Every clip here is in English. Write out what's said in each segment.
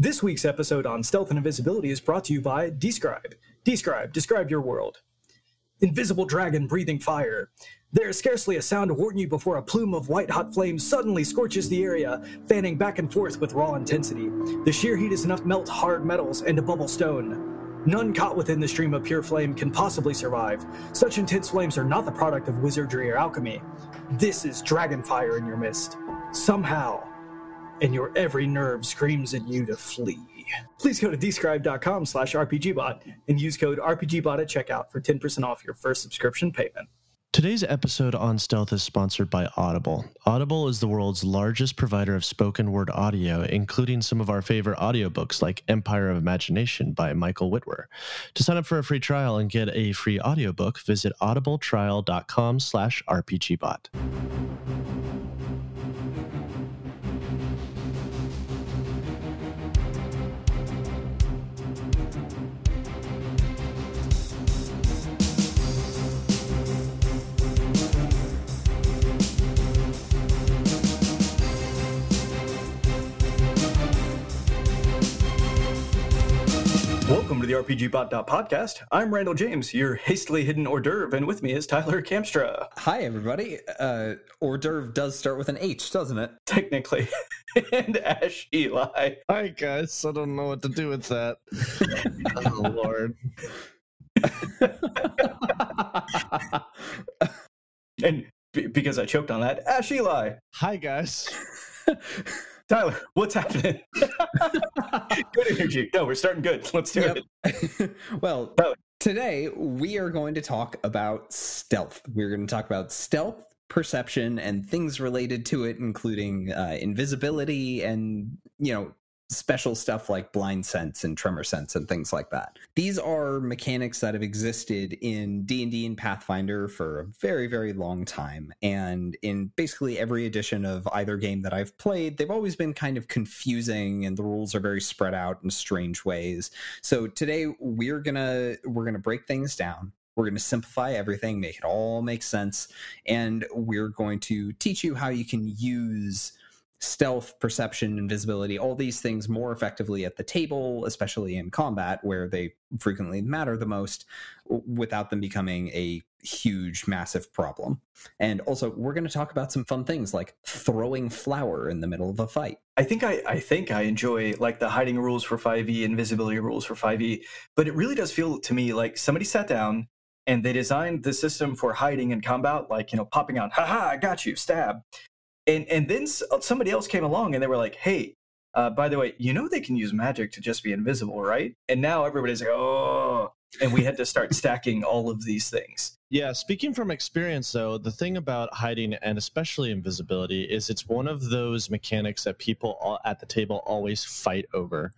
This week's episode on stealth and invisibility is brought to you by Describe. Describe, describe your world. Invisible dragon breathing fire. There is scarcely a sound to warn you before a plume of white hot flame suddenly scorches the area, fanning back and forth with raw intensity. The sheer heat is enough to melt hard metals and to bubble stone. None caught within the stream of pure flame can possibly survive. Such intense flames are not the product of wizardry or alchemy. This is dragon fire in your midst. Somehow, and your every nerve screams at you to flee. Please go to describe.com slash rpgbot and use code rpgbot at checkout for 10% off your first subscription payment. Today's episode on stealth is sponsored by Audible. Audible is the world's largest provider of spoken word audio, including some of our favorite audiobooks like Empire of Imagination by Michael Witwer. To sign up for a free trial and get a free audiobook, visit audibletrial.com slash rpgbot. Welcome to the RPGBot podcast. I'm Randall James, your hastily hidden hors d'oeuvre, and with me is Tyler Kamstra. Hi, everybody. Uh, hors d'oeuvre does start with an H, doesn't it? Technically. and Ash Ely. Hi, guys. I don't know what to do with that. oh, Lord. and b- because I choked on that, Ash Ely. Hi, guys. Tyler, what's happening? good energy. No, we're starting good. Let's do Yep. it. well, Tyler. today we are going to talk about stealth. We're going to talk about stealth, perception, and things related to it, including uh, invisibility and, you know, special stuff like blind sense and tremor sense and things like that. These are mechanics that have existed in D&D and Pathfinder for a very very long time and in basically every edition of either game that I've played they've always been kind of confusing and the rules are very spread out in strange ways. So today we're going to we're going to break things down we're going to simplify everything, make it all make sense, and we're going to teach you how you can use stealth, perception, invisibility, all these things more effectively at the table, especially in combat where they frequently matter the most, without them becoming a huge, massive problem. And also, we're going to talk about some fun things like throwing flour in the middle of a fight. I think I, I think I enjoy like the hiding rules for 5e, invisibility rules for 5e, but it really does feel to me like somebody sat down and they designed the system for hiding in combat, like you know, popping out, haha, I got you, stab. And and then uh, somebody else came along and they were like, hey, uh, by the way, you know they can use magic to just be invisible, right? And now everybody's like, oh, and we had to start stacking all of these things. Yeah, speaking from experience, though, the thing about hiding and especially invisibility is it's one of those mechanics that people at the table always fight over.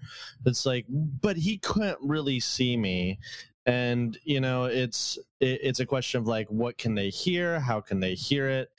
It's like, but he couldn't really see me. And you know, it's it, it's a question of like, what can they hear? How can they hear it?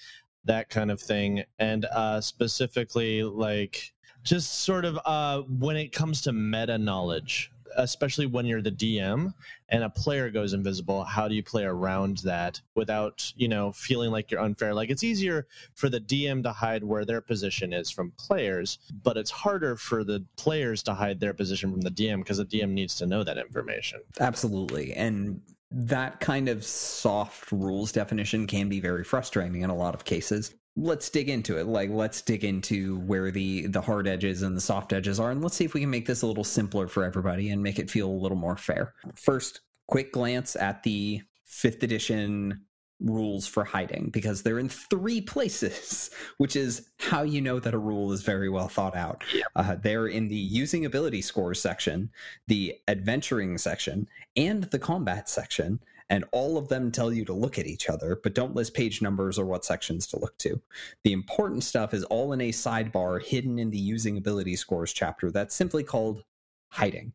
That kind of thing. And uh, specifically, like, just sort of uh, when it comes to meta knowledge, especially when you're the DM and a player goes invisible how do you play around that without you know feeling like you're unfair like it's easier for the dm to hide where their position is from players but it's harder for the players to hide their position from the dm because the dm needs to know that information Absolutely. And that kind of soft rules definition can be very frustrating in a lot of cases. Let's dig into it. Like let's dig into where the the hard edges and the soft edges are and let's see if we can make this a little simpler for everybody and make it feel a little more fair. First, quick glance at the 5th edition rules for hiding because they're in three places, which is how you know that a rule is very well thought out. Uh, they're in the using ability scores section, the adventuring section, and the combat section. And all of them tell you to look at each other, but don't list page numbers or what sections to look to. The important stuff is all in a sidebar hidden in the using ability scores chapter that's simply called hiding.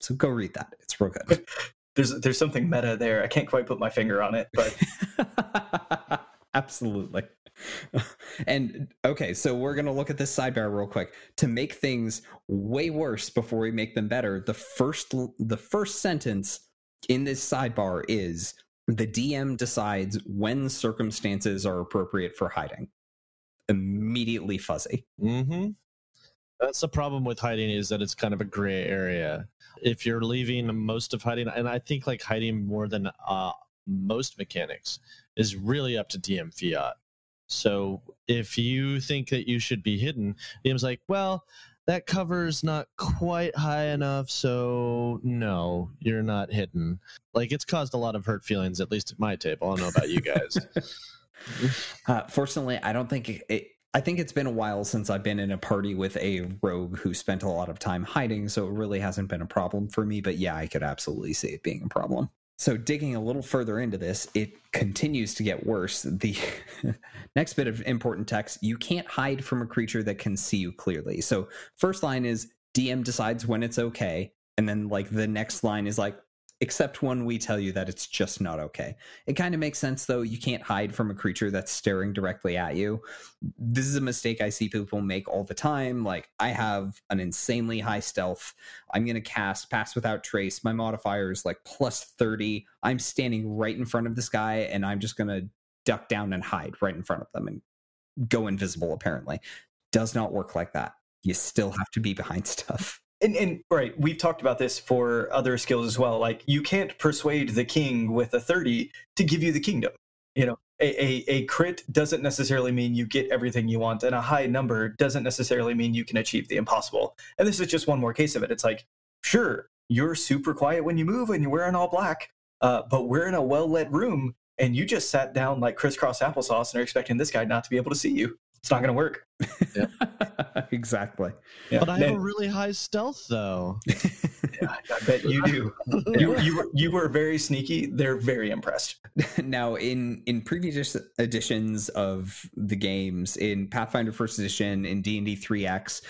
So go read that. It's real good. There's there's something meta there. I can't quite put my finger on it, but Absolutely. and okay, so we're going to look at this sidebar real quick to make things way worse before we make them better. The first the first sentence in this sidebar is the DM decides when circumstances are appropriate for hiding. Immediately fuzzy. mm-hmm That's the problem with hiding is that it's kind of a gray area. If you're leaving most of hiding, and I think like hiding more than uh, most mechanics is really up to DM fiat. So if you think that you should be hidden, DM's like, well, that cover's not quite high enough, so no, you're not hidden. Like it's caused a lot of hurt feelings, at least at my table. I don't know about you guys. uh, fortunately, I don't think it, I think it's been a while since I've been in a party with a rogue who spent a lot of time hiding, so it really hasn't been a problem for me. But yeah, I could absolutely see it being a problem. So, digging a little further into this, it continues to get worse. The next bit of important text you can't hide from a creature that can see you clearly. So, first line is DM decides when it's okay. And then, like, the next line is like, except when we tell you that it's just not okay. It kind of makes sense though. You can't hide from a creature that's staring directly at you. This is a mistake I see people make all the time. Like I have an insanely high stealth. I'm going to cast pass without trace. My modifier is like plus 30. I'm standing right in front of this guy and I'm just going to duck down and hide right in front of them and go invisible apparently. Does not work like that. You still have to be behind stuff and, and right, we've talked about this for other skills as well. Like you can't persuade the king with a 30 to give you the kingdom. You know, a, a, a crit doesn't necessarily mean you get everything you want, and a high number doesn't necessarily mean you can achieve the impossible. And this is just one more case of it. It's like, sure, you're super quiet when you move and you're wearing all black, uh, but we're in a well lit room and you just sat down like crisscross applesauce and are expecting this guy not to be able to see you it's not going to work. Yeah. exactly. Yeah. But I have a really high stealth, though. yeah, I bet you do. You, you, were, you were very sneaky. They're very impressed. Now, in in previous editions of the games, in Pathfinder First Edition, in D and D Three X,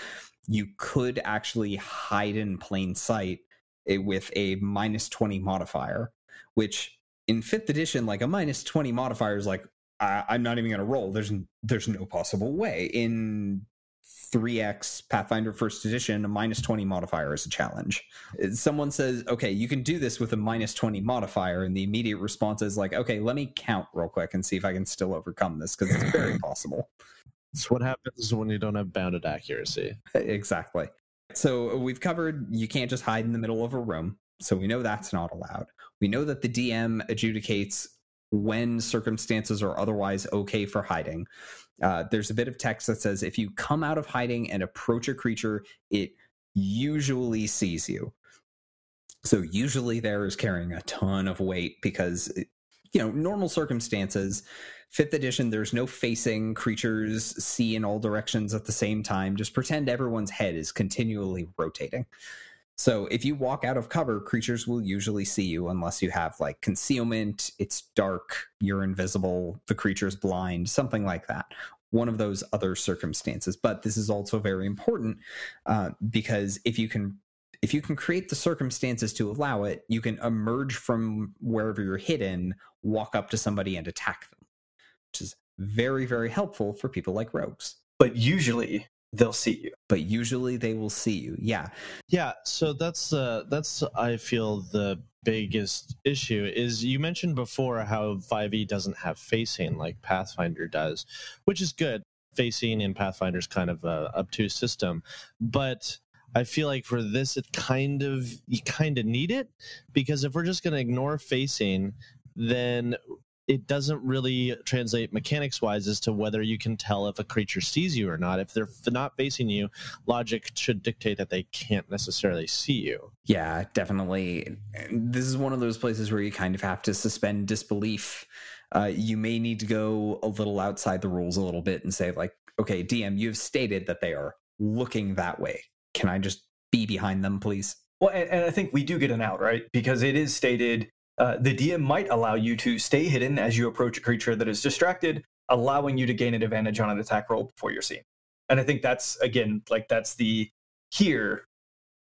you could actually hide in plain sight eh, with a minus twenty modifier, which in fifth edition, like a minus 20 modifier is like, I, am not even going to roll. There's there's no possible way in 3x Pathfinder First Edition. A minus 20 modifier is a challenge. Uh, someone says, "Okay, you can do this with a minus 20 modifier," and the immediate response is like, "Okay, let me count real quick and see if I can still overcome this because it's very possible." It's what happens when you don't have bounded accuracy. exactly. So uh, we've covered you can't just hide in the middle of a room. So we know that's not allowed. We know that the DM adjudicates when circumstances are otherwise okay for hiding. Uh, there's a bit of text that says if you come out of hiding and approach a creature, it usually sees you. So usually there is carrying a ton of weight because you know normal circumstances fifth edition there's no facing creatures see in all directions at the same time just pretend everyone's head is continually rotating so if you walk out of cover, creatures will usually see you unless you have like concealment, it's dark, you're invisible, the creature's blind, something like that. One of those other circumstances. But this is also very important uh, because if you can if you can create the circumstances to allow it, you can emerge from wherever you're hidden, walk up to somebody and attack them, which is very, very helpful for people like rogues. But usually they'll see you. But usually they will see you. Yeah. Yeah so that's uh that's i feel the biggest issue is you mentioned before how 5e doesn't have facing like pathfinder does which is good. Facing in pathfinder's kind of a obtuse system. But I feel like for this, it kind of you kind of need it because if we're just going to ignore facing, then it doesn't really translate mechanics wise as to whether you can tell if a creature sees you or not. If they're not facing you, logic should dictate that they can't necessarily see you. Yeah, definitely. This is one of those places where you kind of have to suspend disbelief. Uh, you may need to go a little outside the rules a little bit and say, like, okay, DM, you've stated that they are looking that way. Can I just be behind them, please? Well, and, and I think we do get an out, right? Because it is stated uh, the DM might allow you to stay hidden as you approach a creature that is distracted, allowing you to gain an advantage on an attack roll before you're seen. And I think that's again like that's the here.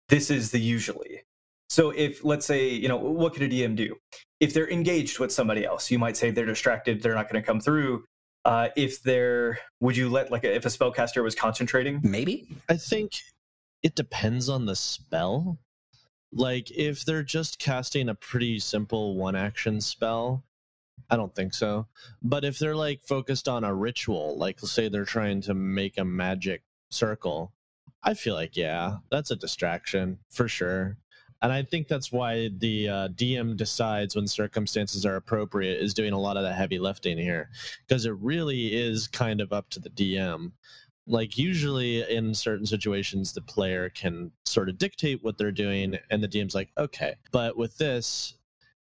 This is the usually. So if let's say you know what could a DM do? If they're engaged with somebody else, you might say they're distracted. They're not going to come through. Uh, if they're, would you let like a, if a spellcaster was concentrating? Maybe. I think it depends on the spell like if they're just casting a pretty simple one action spell, I don't think so. But if they're like focused on a ritual, like say they're trying to make a magic circle, I feel like yeah, that's a distraction for sure. And I think that's why the uh, DM decides when circumstances are appropriate is doing a lot of the heavy lifting here because it really is kind of up to the DM. Like usually in certain situations, the player can sort of dictate what they're doing, and the DM's like, okay. But with this,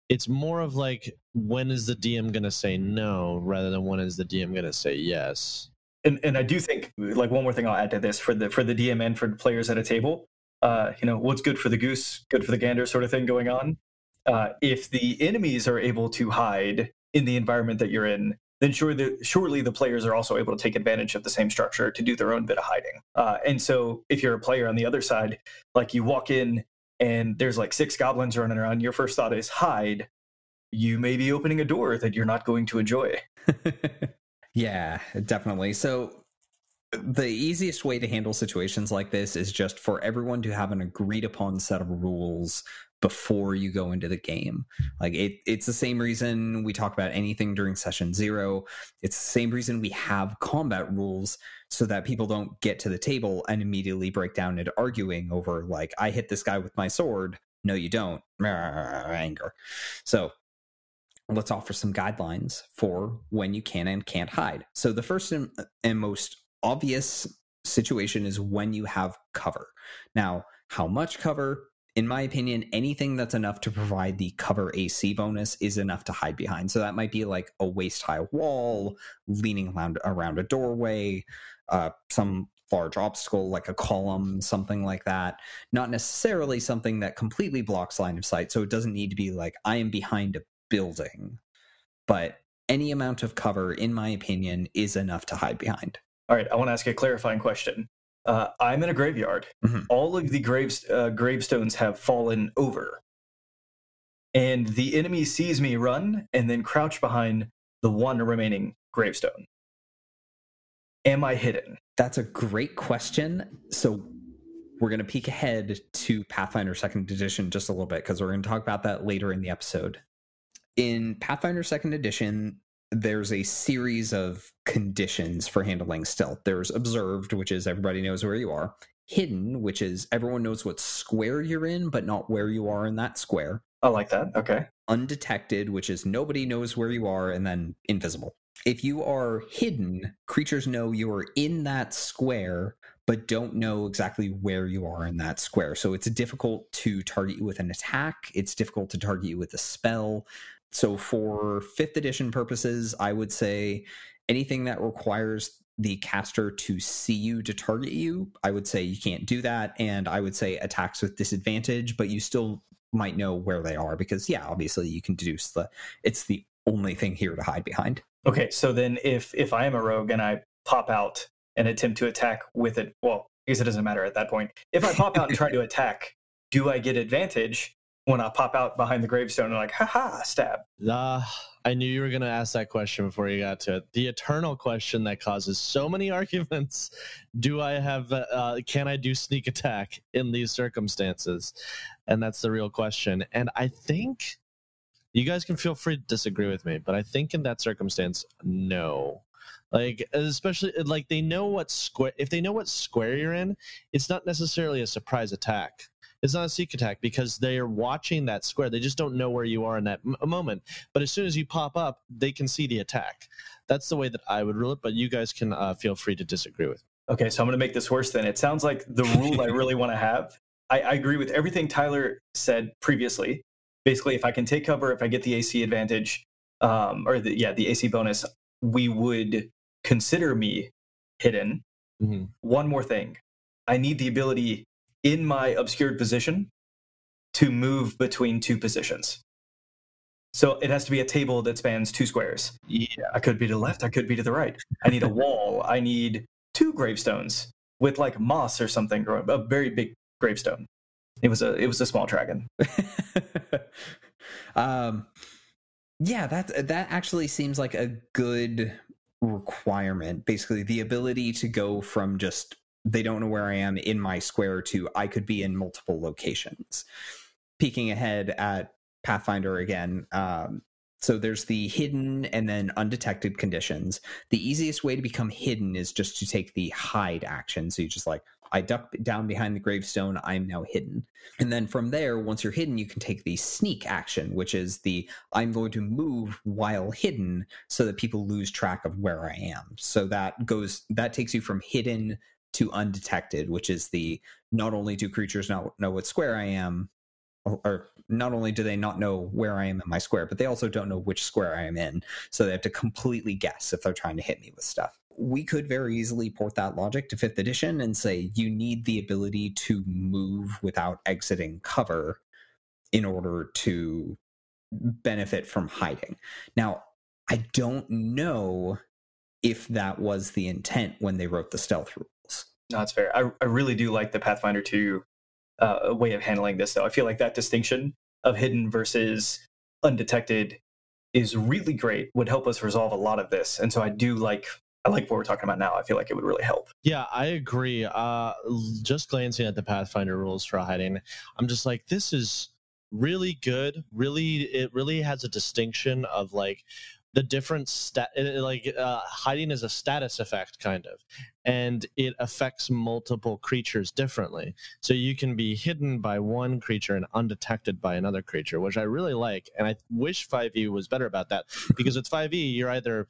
it's more of like when is the DM going to say no rather than when is the DM going to say yes. And and I do think like one more thing I'll add to this for the for the DM and for the players at a table. Uh, you know, what's good for the goose, good for the gander, sort of thing going on. Uh, if the enemies are able to hide in the environment that you're in, then sure the, surely the players are also able to take advantage of the same structure to do their own bit of hiding. Uh, and so if you're a player on the other side, like you walk in and there's like six goblins running around, your first thought is hide. You may be opening a door that you're not going to enjoy. yeah, definitely. So the easiest way to handle situations like this is just for everyone to have an agreed upon set of rules before you go into the game. Like it, it's the same reason we talk about anything during session zero. It's the same reason we have combat rules so that people don't get to the table and immediately break down into arguing over like I hit this guy with my sword. No, you don't. Anger. So let's offer some guidelines for when you can and can't hide. So the first and, and most obvious situation is when you have cover. Now, how much cover? In my opinion, anything that's enough to provide the cover AC bonus is enough to hide behind. So that might be like a waist high wall, leaning around, around a doorway, uh, some large obstacle like a column, something like that. Not necessarily something that completely blocks line of sight. So it doesn't need to be like, I am behind a building. But any amount of cover, in my opinion, is enough to hide behind. All right, I want to ask a clarifying question. Uh, I'm in a graveyard. Mm-hmm. All of the graves, uh, gravestones have fallen over. And the enemy sees me run and then crouch behind the one remaining gravestone. Am I hidden? That's a great question. So we're going to peek ahead to Pathfinder Second Edition just a little bit because we're going to talk about that later in the episode. In Pathfinder Second Edition, there's a series of conditions for handling stealth. There's observed, which is everybody knows where you are. Hidden, which is everyone knows what square you're in, but not where you are in that square. I like that. Okay. Undetected, which is nobody knows where you are, and then invisible. If you are hidden, creatures know you are in that square, but don't know exactly where you are in that square. So it's difficult to target you with an attack. It's difficult to target you with a spell. So for fifth edition purposes, I would say anything that requires the caster to see you to target you, I would say you can't do that. And I would say attacks with disadvantage, but you still might know where they are because yeah, obviously you can deduce the it's the only thing here to hide behind. Okay, so then if if I am a rogue and I pop out and attempt to attack with it, well, because it doesn't matter at that point. If I pop out and try to attack, do I get advantage when I pop out behind the gravestone and like, haha, stab. Uh, I knew you were going to ask that question before you got to it. The eternal question that causes so many arguments. Do I have, uh, can I do sneak attack in these circumstances? And that's the real question. And I think you guys can feel free to disagree with me, but I think in that circumstance, no like especially like they know what square if they know what square you're in it's not necessarily a surprise attack it's not a sneak attack because they are watching that square. They just don't know where you are in that m- moment. But as soon as you pop up, they can see the attack. That's the way that I would rule it. But you guys can uh, feel free to disagree with. Okay, so I'm going to make this worse. Then it sounds like the rule I really want to have. I, I agree with everything Tyler said previously. Basically, if I can take cover, if I get the AC advantage, um, or the, yeah, the AC bonus, we would consider me hidden. Mm-hmm. One more thing, I need the ability in my obscured position to move between two positions. So it has to be a table that spans two squares. Yeah, I could be to the left, I could be to the right. I need a wall. I need two gravestones with like moss or something growing, a very big gravestone. It was a it was a small dragon. um yeah, that that actually seems like a good requirement. Basically, the ability to go from just they don't know where I am in my square to I could be in multiple locations. Peeking ahead at Pathfinder again, um, so there's the hidden and then undetected conditions. The easiest way to become hidden is just to take the hide action. So you just like I duck down behind the gravestone, I'm now hidden. And then from there, once you're hidden, you can take the sneak action, which is the I'm going to move while hidden so that people lose track of where I am. So that goes that takes you from hidden to undetected, which is the not only do creatures not know what square I am, or not only do they not know where I am in my square, but they also don't know which square I am in. So they have to completely guess if they're trying to hit me with stuff. We could very easily port that logic to fifth edition and say you need the ability to move without exiting cover in order to benefit from hiding. Now, I don't know if that was the intent when they wrote the stealth rules. No, that's fair. I, I really do like the Pathfinder 2 uh, way of handling this, though. I feel like that distinction of hidden versus undetected is really great. Would help us resolve a lot of this, and so I do like. I like what we're talking about now. I feel like it would really help. Yeah, I agree. Uh, just glancing at the Pathfinder rules for hiding, I'm just like, this is really good. Really, it really has a distinction of like the different stat like uh, hiding is a status effect kind of and it affects multiple creatures differently. So you can be hidden by one creature and undetected by another creature which i really like and i wish 5e was better about that because with 5e you're either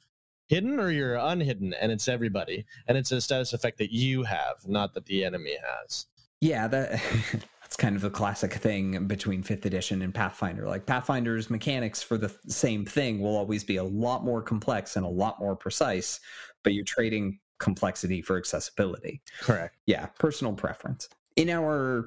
hidden or you're unhidden and it's everybody and it's a status effect that you have not that the enemy has. Yeah that It's kind of the classic thing between fifth edition and Pathfinder. Like Pathfinder's mechanics for the same thing will always be a lot more complex and a lot more precise, but you're trading complexity for accessibility. Correct. Yeah, personal preference. In our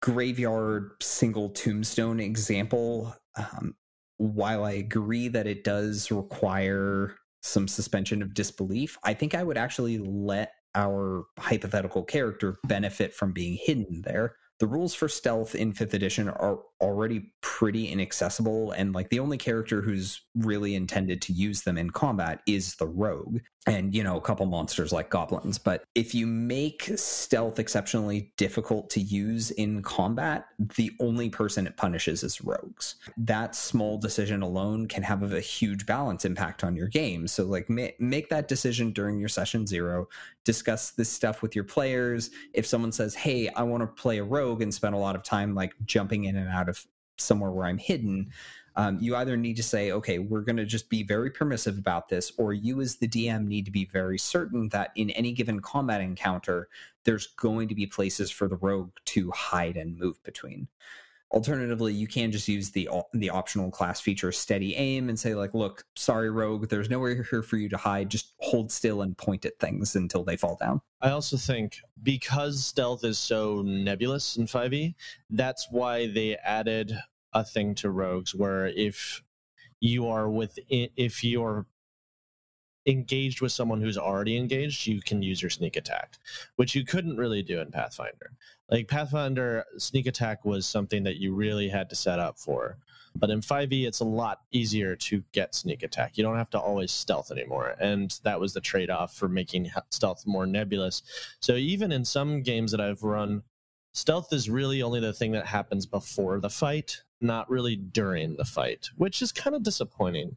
graveyard single tombstone example, um, while I agree that it does require some suspension of disbelief, I think I would actually let our hypothetical character benefit from being hidden there the rules for stealth in fifth edition are already pretty inaccessible and like the only character who's really intended to use them in combat is the rogue and you know a couple monsters like goblins. But if you make stealth exceptionally difficult to use in combat the only person it punishes is rogues. That small decision alone can have a huge balance impact on your game. So like ma- make that decision during your session zero discuss this stuff with your players. If someone says hey i want to play a rogue and spend a lot of time like jumping in and out of somewhere where i'm hidden um, you either need to say, okay, we're going to just be very permissive about this, or you as the DM need to be very certain that in any given combat encounter, there's going to be places for the rogue to hide and move between. Alternatively, you can just use the the optional class feature steady aim and say like, look, sorry rogue, there's nowhere here for you to hide. Just hold still and point at things until they fall down. I also think because stealth is so nebulous in 5e, that's why they added a thing to rogues where if you are with if you're engaged with someone who's already engaged, you can use your sneak attack, which you couldn't really do in Pathfinder. Like Pathfinder, sneak attack was something that you really had to set up for. But in 5e, it's a lot easier to get sneak attack. You don't have to always stealth anymore. And that was the trade off for making stealth more nebulous. So even in some games that I've run, stealth is really only the thing that happens before the fight not really during the fight, which is kind of disappointing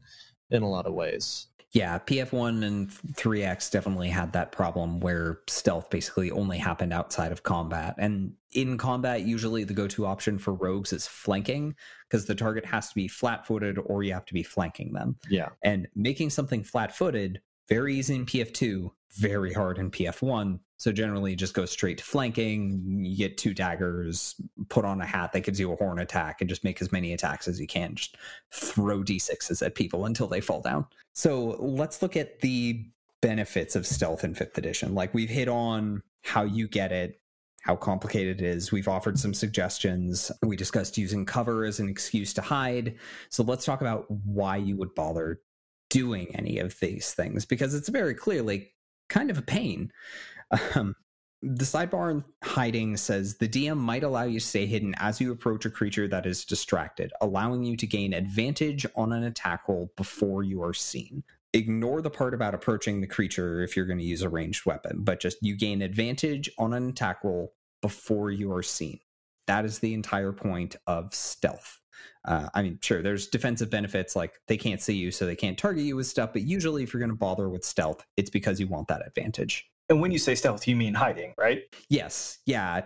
in a lot of ways. Yeah, PF1 and 3X definitely had that problem where stealth basically only happened outside of combat. And in combat, usually the go to option for rogues is flanking because the target has to be flat footed or you have to be flanking them. Yeah. And making something flat footed, very easy in PF2, very hard in PF1 so generally, just go straight to flanking. You get two daggers, put on a hat that gives you a horn attack, and just make as many attacks as you can. Just throw d6s at people until they fall down. So let's look at the benefits of stealth in fifth edition. Like we've hit on how you get it, how complicated it is. We've offered some suggestions. We discussed using cover as an excuse to hide. So let's talk about why you would bother doing any of these things because it's very clearly kind of a pain. Um, the sidebar hiding says the DM might allow you to stay hidden as you approach a creature that is distracted, allowing you to gain advantage on an attack roll before you are seen. Ignore the part about approaching the creature if you're going to use a ranged weapon, but just you gain advantage on an attack roll before you are seen. That is the entire point of stealth. Uh, I mean, sure, there's defensive benefits like they can't see you, so they can't target you with stuff, but usually if you're going to bother with stealth, it's because you want that advantage. And when you say stealth, you mean hiding, right? Yes. Yeah.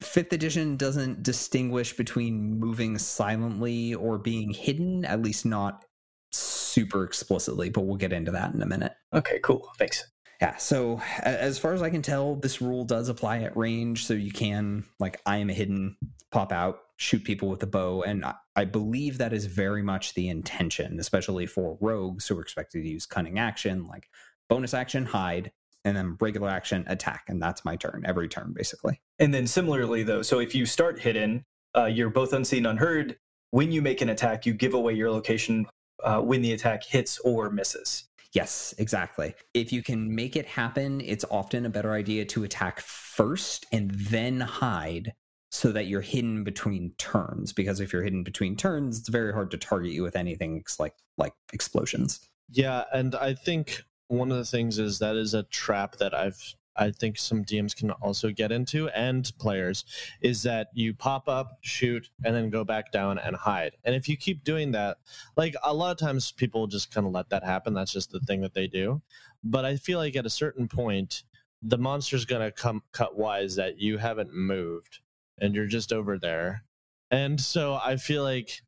Fifth edition doesn't distinguish between moving silently or being hidden, at least not super explicitly, but we'll get into that in a minute. Okay, cool. Thanks. Yeah, so as far as I can tell, this rule does apply at range, so you can, like, I am a hidden, pop out, shoot people with a bow, and I believe that is very much the intention, especially for rogues who are expected to use cunning action, like bonus action, hide, and then regular action, attack, and that's my turn every turn, basically. And then similarly, though, so if you start hidden, uh, you're both unseen, unheard. When you make an attack, you give away your location uh, when the attack hits or misses. Yes, exactly. If you can make it happen, it's often a better idea to attack first and then hide so that you're hidden between turns because if you're hidden between turns, it's very hard to target you with anything like like explosions. Yeah, and I think one of the things is that is a trap that I've I think some DMs can also get into and players is that you pop up, shoot, and then go back down and hide. And if you keep doing that, like a lot of times people just kind of let that happen. That's just the thing that they do. But I feel like at a certain point, the monster's going to come cut wise that you haven't moved and you're just over there. And so I feel like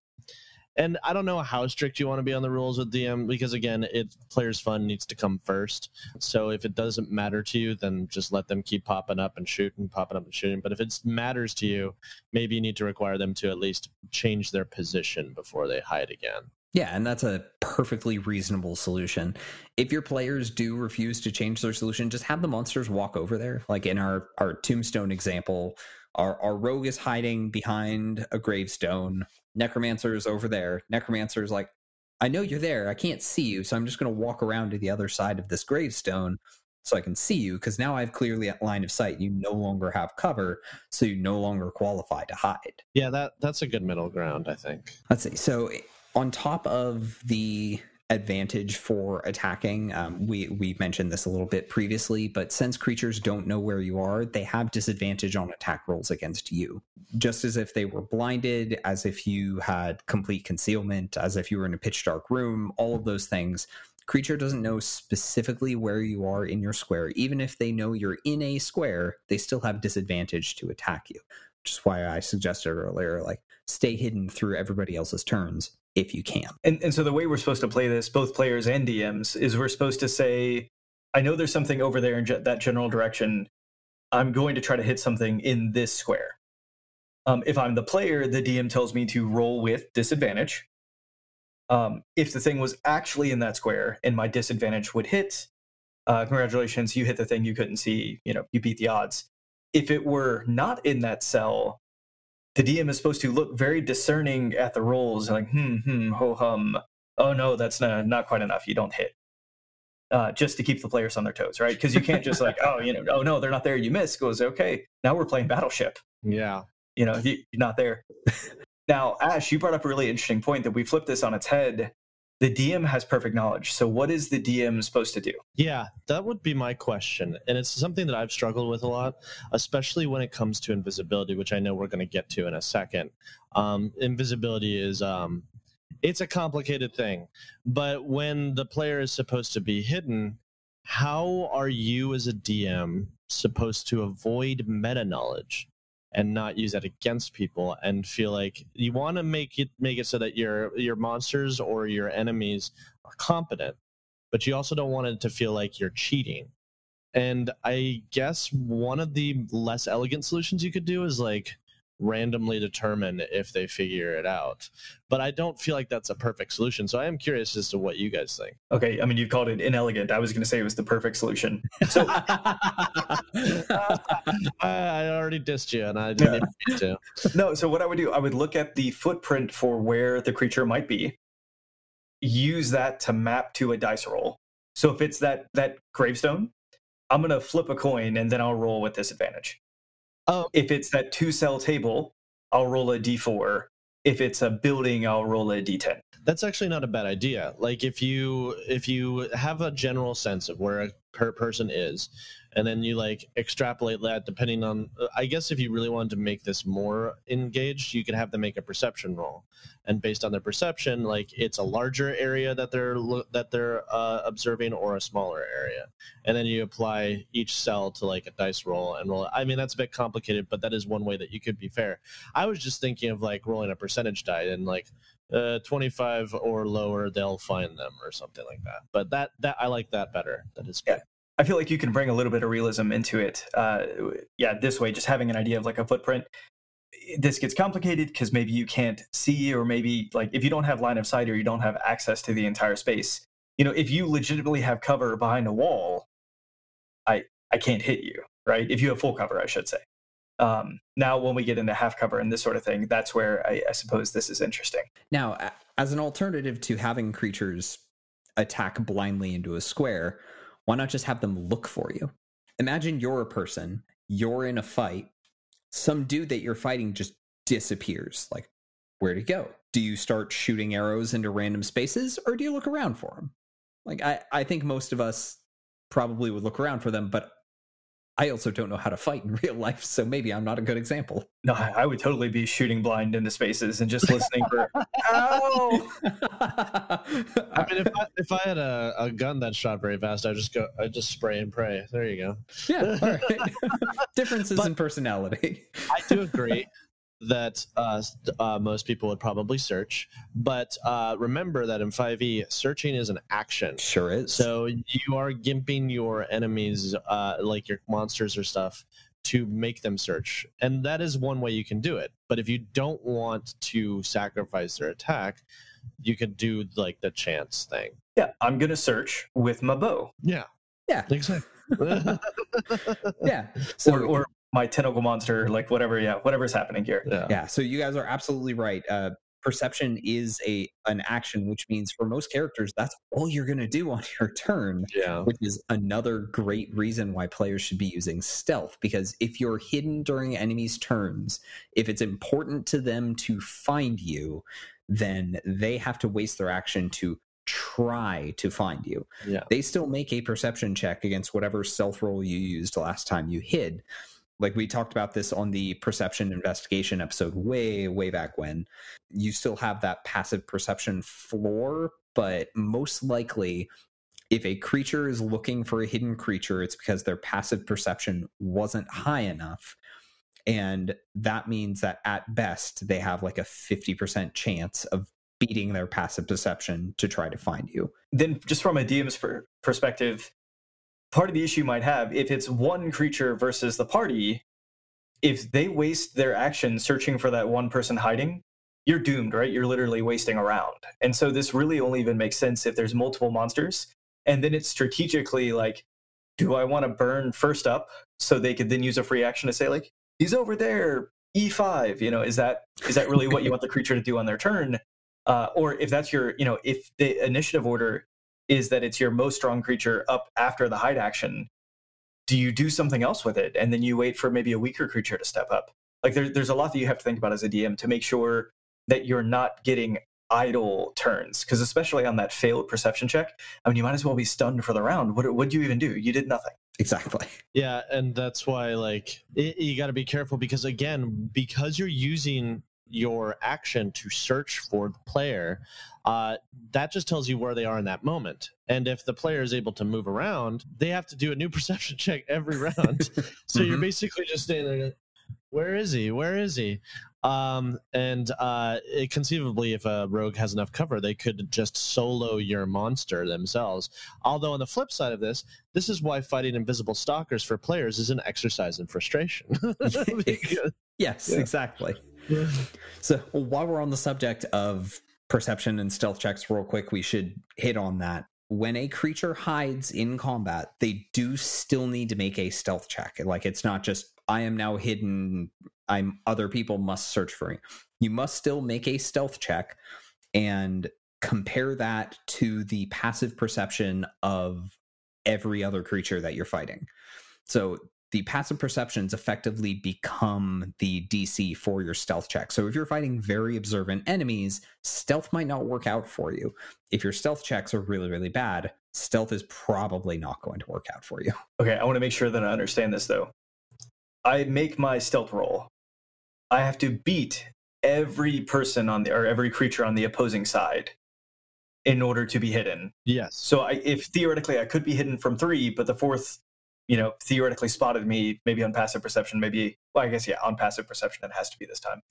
and I don't know how strict you want to be on the rules with DM because again, it players fun needs to come first. So if it doesn't matter to you, then just let them keep popping up and shooting, popping up and shooting. But if it matters to you, maybe you need to require them to at least change their position before they hide again. Yeah, and that's a perfectly reasonable solution. If your players do refuse to change their solution, just have the monsters walk over there. Like in our our tombstone example, our our rogue is hiding behind a gravestone Necromancer's over there. Necromancer's like, I know you're there. I can't see you, so I'm just going to walk around to the other side of this gravestone so I can see you because now I have clearly a line of sight. You no longer have cover, so you no longer qualify to hide. Yeah, that that's a good middle ground, I think. Let's see. So on top of the advantage for attacking. Um, we we mentioned this a little bit previously, but since creatures don't know where you are, they have disadvantage on attack rolls against you. Just as if they were blinded, as if you had complete concealment, as if you were in a pitch dark room, all of those things. Creature doesn't know specifically where you are in your square. Even if they know you're in a square, they still have disadvantage to attack you. Which is why I suggested earlier, like stay hidden through everybody else's turns if you can. And and so the way we're supposed to play this, both players and DMs, is we're supposed to say, I know there's something over there in ge- that general direction. I'm going to try to hit something in this square. Um, if I'm the player, the DM tells me to roll with disadvantage. Um, if the thing was actually in that square and my disadvantage would hit, uh, congratulations, you hit the thing you couldn't see. You know, you beat the odds. If it were not in that cell, the DM is supposed to look very discerning at the rolls, like hmm hmm ho hum. Oh no, that's not not quite enough. You don't hit. Uh, just to keep the players on their toes, right? Because you can't just like, oh, you know, oh no, they're not there. You miss. Goes okay. Now we're playing Battleship. Yeah. You know, you, you're not there. now, Ash, you brought up a really interesting point that we flip this on its head the DM has perfect knowledge. So, what is the DM supposed to do? Yeah, that would be my question. And it's something that I've struggled with a lot, especially when it comes to invisibility, which I know we're going to get to in a second. Um, invisibility is. Um, it's a complicated thing, but when the player is supposed to be hidden, how are you as a DM supposed to avoid meta knowledge? And not use that against people and feel like you want to make it make it so that your your monsters or your enemies are competent but you also don't want it to feel like you're cheating. And i guess one of the less elegant solutions you could do is like randomly determine if they figure it out. But I don't feel like that's a perfect solution. So I am curious as to what you guys think. Okay, I mean you called it inelegant. I was going to say it was the perfect solution. So I, I already dissed you, and I didn't yeah. need to. No, so what I would do, I would look at the footprint for where the creature might be, use that to map to a dice roll. So if it's that that gravestone, I'm going to flip a coin and then I'll roll with disadvantage. Oh. If it's that two cell table, I'll roll a d4. If it's a building, I'll roll a d10. That's actually not a bad idea. Like if you if you have a general sense of where a per person is, and then you like extrapolate that depending on. I guess if you really wanted to make this more engaged, you could have them make a perception roll, and based on their perception, like it's a larger area that they're that they're uh, observing or a smaller area, and then you apply each cell to like a dice roll and roll. I mean that's a bit complicated, but that is one way that you could be fair. I was just thinking of like rolling a percentage die and like uh, 25 or lower they'll find them or something like that but that that i like that better that is good. yeah i feel like you can bring a little bit of realism into it uh, yeah this way just having an idea of like a footprint. This gets complicated because maybe you can't see or maybe like if you don't have line of sight or you don't have access to the entire space you know if you legitimately have cover behind a wall i i can't hit you right? If you have full cover i should say. Um, now, when we get into half cover and this sort of thing, that's where I, I suppose this is interesting. Now, as an alternative to having creatures attack blindly into a square, why not just have them look for you? Imagine you're a person, you're in a fight, some dude that you're fighting just disappears. Like, where'd he go? Do you start shooting arrows into random spaces or do you look around for him? Like, I, I think most of us probably would look around for them, but I also don't know how to fight in real life, so maybe I'm not a good example. No, I would totally be shooting blind into spaces and just listening for "Ow!" I mean, if I, if I had a, a gun that shot very fast, I just go, I just spray and pray. There you go. Yeah, all right. Differences but in personality. I do agree that uh, uh, most people would probably search. But uh, remember that in 5e, searching is an action. Sure is. So you are gimping your enemies, uh, like your monsters or stuff, to make them search. And that is one way you can do it. But if you don't want to sacrifice their attack, you can do like the chance thing. Yeah, I'm going to search with my bow. Yeah. Yeah. Exactly. yeah. So, or, or my tentacle monster, like whatever, yeah, whatever's happening here. Yeah. yeah. So you guys are absolutely right. Uh, perception is a an action, which means for most characters, that's all you're going to do on your turn. Yeah. Which is another great reason why players should be using stealth. Because if you're hidden during enemies' turns, if it's important to them to find you, then they have to waste their action to try to find you. Yeah. They still make a perception check against whatever stealth roll you used last time you hid like we talked about this on the perception investigation episode way way back when. You still have that passive perception floor but most likely if a creature is looking for a hidden creature it's because their passive perception wasn't high enough. And that means that at best they have like a 50% chance of beating their passive perception to try to find you. Then just from a dm's perspective part of the issue might have if it's one creature versus the party if they waste their action searching for that one person hiding you're doomed right? You're literally wasting around. And so this really only even makes sense if there's multiple monsters. And then it's strategically like do i want to burn first up so they could then use a free action to say like he's over there e5 you know is that is that really what you want the creature to do on their turn? Uh, or if that's your you know if the initiative order is that it's your most strong creature up after the hide action. Do you do something else with it? And then you wait for maybe a weaker creature to step up. Like there, there's a lot that you have to think about as a dm to make sure that you're not getting idle turns. Because especially on that failed perception check i mean you might as well be stunned for the round. What would you even do? You did nothing. Exactly. Yeah and that's why like it, you got to be careful because again because you're using your action to search for the player, uh, that just tells you where they are in that moment. And if the player is able to move around, they have to do a new perception check every round. so mm-hmm. you're basically just standing there. Where is he? Where is he? Um, and uh, it, conceivably, if a rogue has enough cover, they could just solo your monster themselves. Although, on the flip side of this, this is why fighting invisible stalkers for players is an exercise in frustration. because, yes, yeah. exactly. So while we're on the subject of perception and stealth checks, real quick, we should hit on that. When a creature hides in combat, they do still need to make a stealth check. Like it's not just I am now hidden. I'm other people must search for me. You must still make a stealth check and compare that to the passive perception of every other creature that you're fighting. So the passive perceptions effectively become the DC for your stealth check. So if you're fighting very observant enemies, stealth might not work out for you. If your stealth checks are really, really bad, stealth is probably not going to work out for you. Okay, I want to make sure that I understand this though. I make my stealth roll. I have to beat every person on the or every creature on the opposing side in order to be hidden. Yes. So I, if theoretically I could be hidden from three, but the fourth, you know, theoretically spotted me, maybe on passive perception, maybe well, I guess yeah, on passive perception it has to be this time.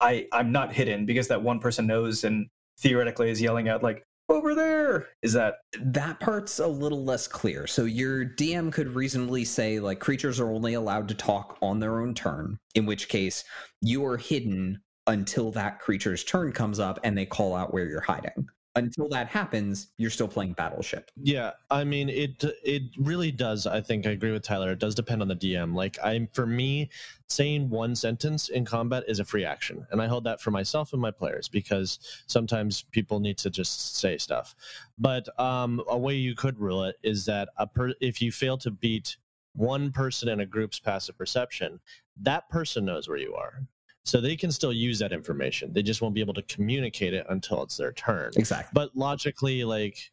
I I'm not hidden because that one person knows and theoretically is yelling out like over there. Is that that part's a little less clear. So your DM could reasonably say like creatures are only allowed to talk on their own turn, in which case you are hidden until that creature's turn comes up and they call out where you're hiding until that happens, you're still playing Battleship. Yeah, I mean it. It really does. I think I agree with Tyler. It does depend on the DM. Like I'm for me, saying one sentence in combat is a free action, and I hold that for myself and my players because sometimes people need to just say stuff. But um, a way you could rule it is that a per- if you fail to beat one person in a group's passive perception, that person knows where you are. So they can still use that information. They just won't be able to communicate it until it's their turn. Exactly. But logically, like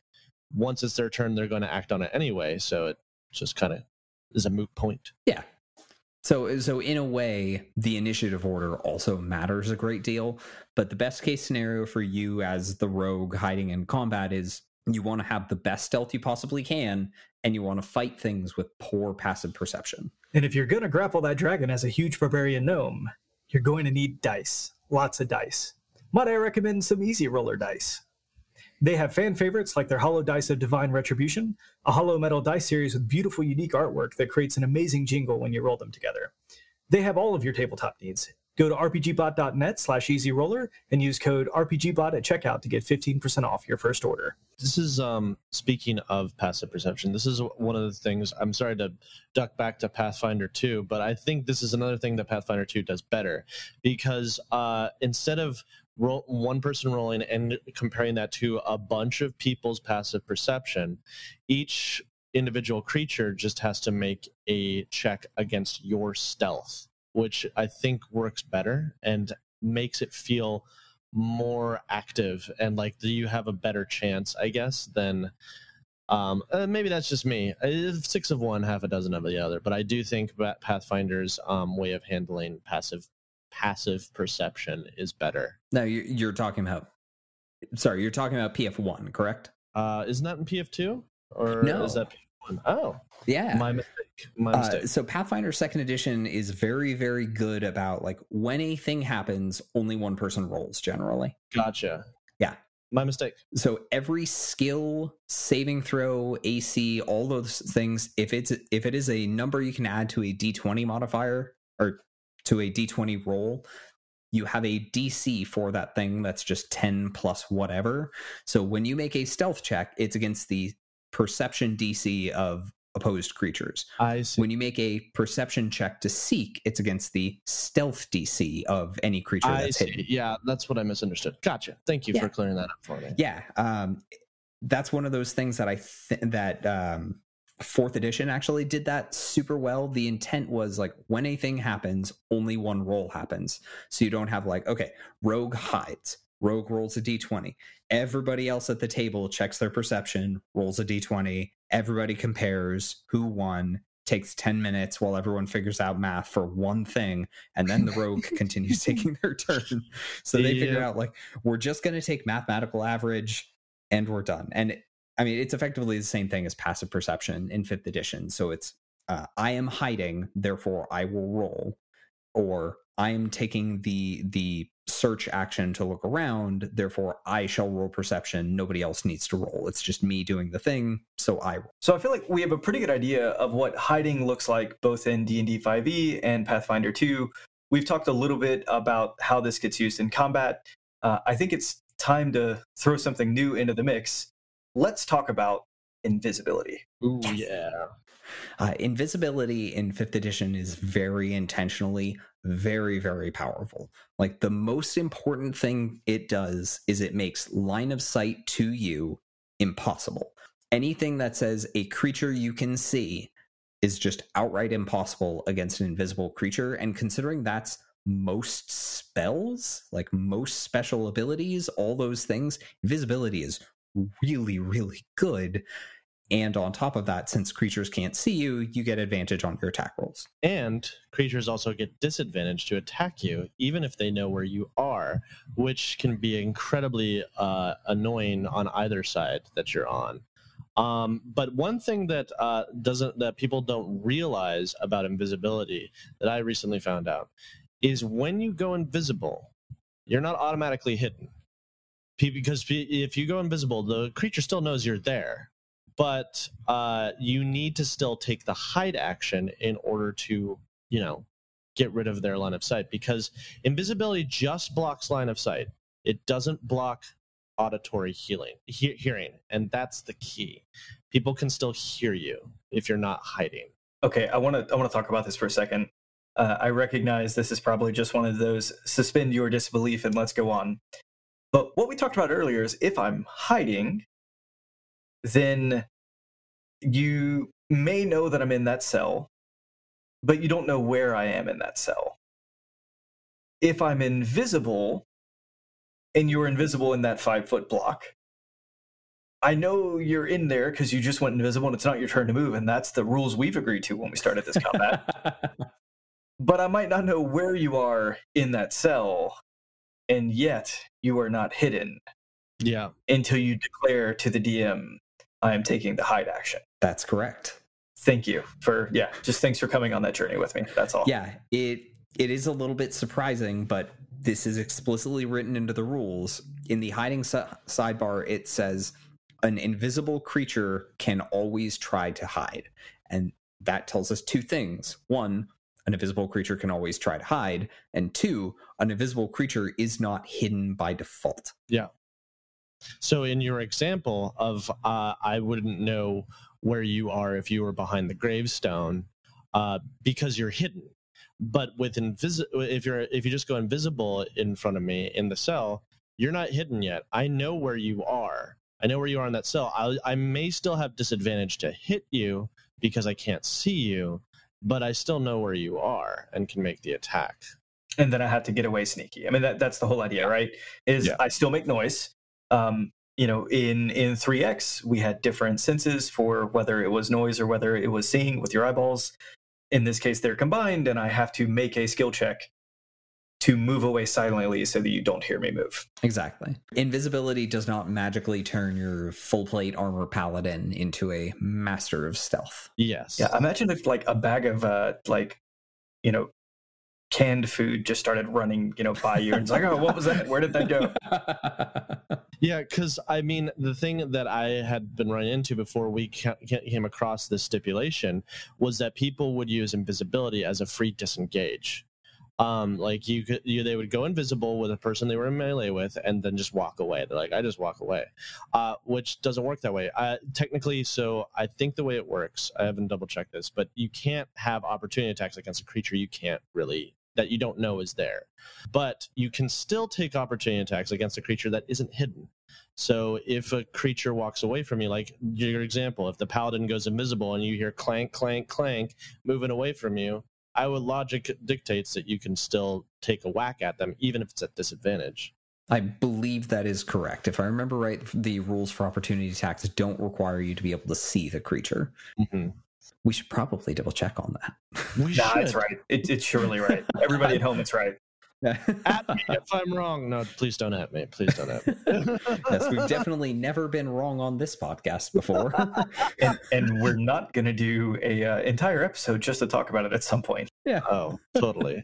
once it's their turn, they're going to act on it anyway. So it just kind of is a moot point. Yeah. So, so in a way, the initiative order also matters a great deal. But the best case scenario for you as the rogue hiding in combat is you want to have the best stealth you possibly can, and you want to fight things with poor passive perception. And if you're going to grapple that dragon as a huge barbarian gnome, you're going to need dice, lots of dice. Might I recommend some easy roller dice? They have fan favorites like their Hollow Dice of Divine Retribution, a hollow metal dice series with beautiful, unique artwork that creates an amazing jingle when you roll them together. They have all of your tabletop needs. Go to rpgbot.net slash easyroller and use code rpgbot at checkout to get 15% off your first order. This is um, speaking of passive perception. This is one of the things. I'm sorry to duck back to Pathfinder 2, but I think this is another thing that Pathfinder 2 does better because uh, instead of one person rolling and comparing that to a bunch of people's passive perception, each individual creature just has to make a check against your stealth which I think works better and makes it feel more active and like do you have a better chance i guess than um uh, maybe that's just me. Uh, six of one half a dozen of the other. But i do think that pathfinder's um way of handling passive passive perception is better. Now you're, you're talking about sorry you're talking about pf1 correct? Uh isn't that in pf2 or no. is that pf1 oh yeah my mistake my Uh, so Pathfinder Second Edition is very, very good about like when a thing happens, only one person rolls generally. gotcha Yeah. my mistake So every skill, saving throw, AC, all those things, if it's if it is a number you can add to a D20 modifier or to a D20 roll, you have a DC for that thing that's just 10 plus whatever. So when you make a stealth check, it's against the perception DC of opposed creatures. i see When you make a perception check to seek, it's against the stealth DC of any creature I that's see. hidden. Yeah, that's what I misunderstood. Gotcha. Thank you Yeah. for clearing that up for me. Yeah, um, that's one of those things that I th- that um, fourth edition actually did that super well. The intent was like when a thing happens, only one roll happens, so you don't have like okay, rogue hides. Rogue rolls a d20. Everybody else at the table checks their perception, rolls a d20. Everybody compares who won, takes 10 minutes while everyone figures out math for one thing, and then the rogue continues taking their turn. So they Yeah. out like, we're just going to take mathematical average and we're done. And it- I mean, it's effectively the same thing as passive perception in fifth edition. So it's, uh, I am hiding, therefore I will roll, or I am taking the the search action to look around, therefore I shall roll perception. Nobody else needs to roll. It's just me doing the thing, so I roll. So I feel like we have a pretty good idea of what hiding looks like both in D&D 5e E and Pathfinder 2. We've talked a little bit about how this gets used in combat. Uh, I think it's time to throw something new into the mix. Let's talk about invisibility. Ooh, yeah. Uh, invisibility in fifth edition is very intentionally very very powerful like the most important thing it does is it makes line of sight to you impossible anything that says a creature you can see is just outright impossible against an invisible creature. And considering that's most spells, like most special abilities, all those things, invisibility is really, really good. And on top of that, since creatures can't see you, you get advantage on your attack rolls. And creatures also get disadvantage to attack you, even if they know where you are, which can be incredibly uh, annoying on either side that you're on. Um, but one thing that uh, doesn't that people don't realize about invisibility that I recently found out is when you go invisible, you're not automatically hidden. Because if you go invisible, the creature still knows you're there but uh, you need to still take the hide action in order to, you know, get rid of their line of sight because invisibility just blocks line of sight. It doesn't block auditory healing, he- hearing, and that's the key. People can still hear you if you're not hiding. Okay, I want to I want to talk about this for a second. Uh, I recognize this is probably just one of those suspend your disbelief and let's go on. But what we talked about earlier is if I'm hiding, then you may know that I'm in that cell, but you don't know where I am in that cell. If I'm invisible and you're invisible in that five foot block, I know you're in there because you just went invisible and it's not your turn to move. And that's the rules we've agreed to when we started this combat. but I might not know where you are in that cell, and yet you are not hidden. Yeah. Until you declare to the DM I am taking the hide action. That's correct. Thank you for yeah, just thanks for coming on that journey with me. That's all. Yeah, it it is a little bit surprising, but this is explicitly written into the rules. In the hiding si- sidebar, it says an invisible creature can always try to hide. And that tells us two things. One, an invisible creature can always try to hide. And two, an invisible creature is not hidden by default. Yeah. So in your example of uh, I wouldn't know where you are if you were behind the gravestone uh, because you're hidden. But with invisible, if you're if you just go invisible in front of me in the cell, you're not hidden yet. I know where you are. I know where you are in that cell. I, I may still have disadvantage to hit you because I can't see you, but I still know where you are and can make the attack. And then I have to get away sneaky. I mean, that, that's the whole idea, right? Is yeah. I still make noise um, you know, in in 3x, we had different senses for whether it was noise or whether it was seeing with your eyeballs. In this case, they're combined, and I have to make a skill check to move away silently so that you don't hear me move. Exactly. Invisibility does not magically turn your full plate armor paladin into a master of stealth. Yes. Yeah. Imagine if like a bag of uh like you know canned food just started running, you know, by you. And it's like, oh, what was that? Where did that go? yeah, because I mean, the thing that I had been running into before we came across this stipulation was that people would use invisibility as a free disengage. Um, like you could, you, they would go invisible with a person they were in melee with, and then just walk away. They're like, I just walk away, uh, which doesn't work that way. Uh, technically, so I think the way it works, I haven't double checked this, but you can't have opportunity attacks against a creature you can't really that you don't know is there. But you can still take opportunity attacks against a creature that isn't hidden. So if a creature walks away from you, like your example, if the paladin goes invisible and you hear clank, clank, clank moving away from you, I would logic dictates that you can still take a whack at them, even if it's at disadvantage. I believe that is correct. If I remember right, the rules for opportunity attacks don't require you to be able to see the creature. Mm-hmm. We should probably double check on that. We nah, should. it's right. It, it's surely right. Everybody at home, it's right. at me if I'm wrong. No, please don't at me. Please don't at me. yes, we've definitely never been wrong on this podcast before, and, and, we're not going to do a uh, entire episode just to talk about it at some point. Yeah. Oh, totally.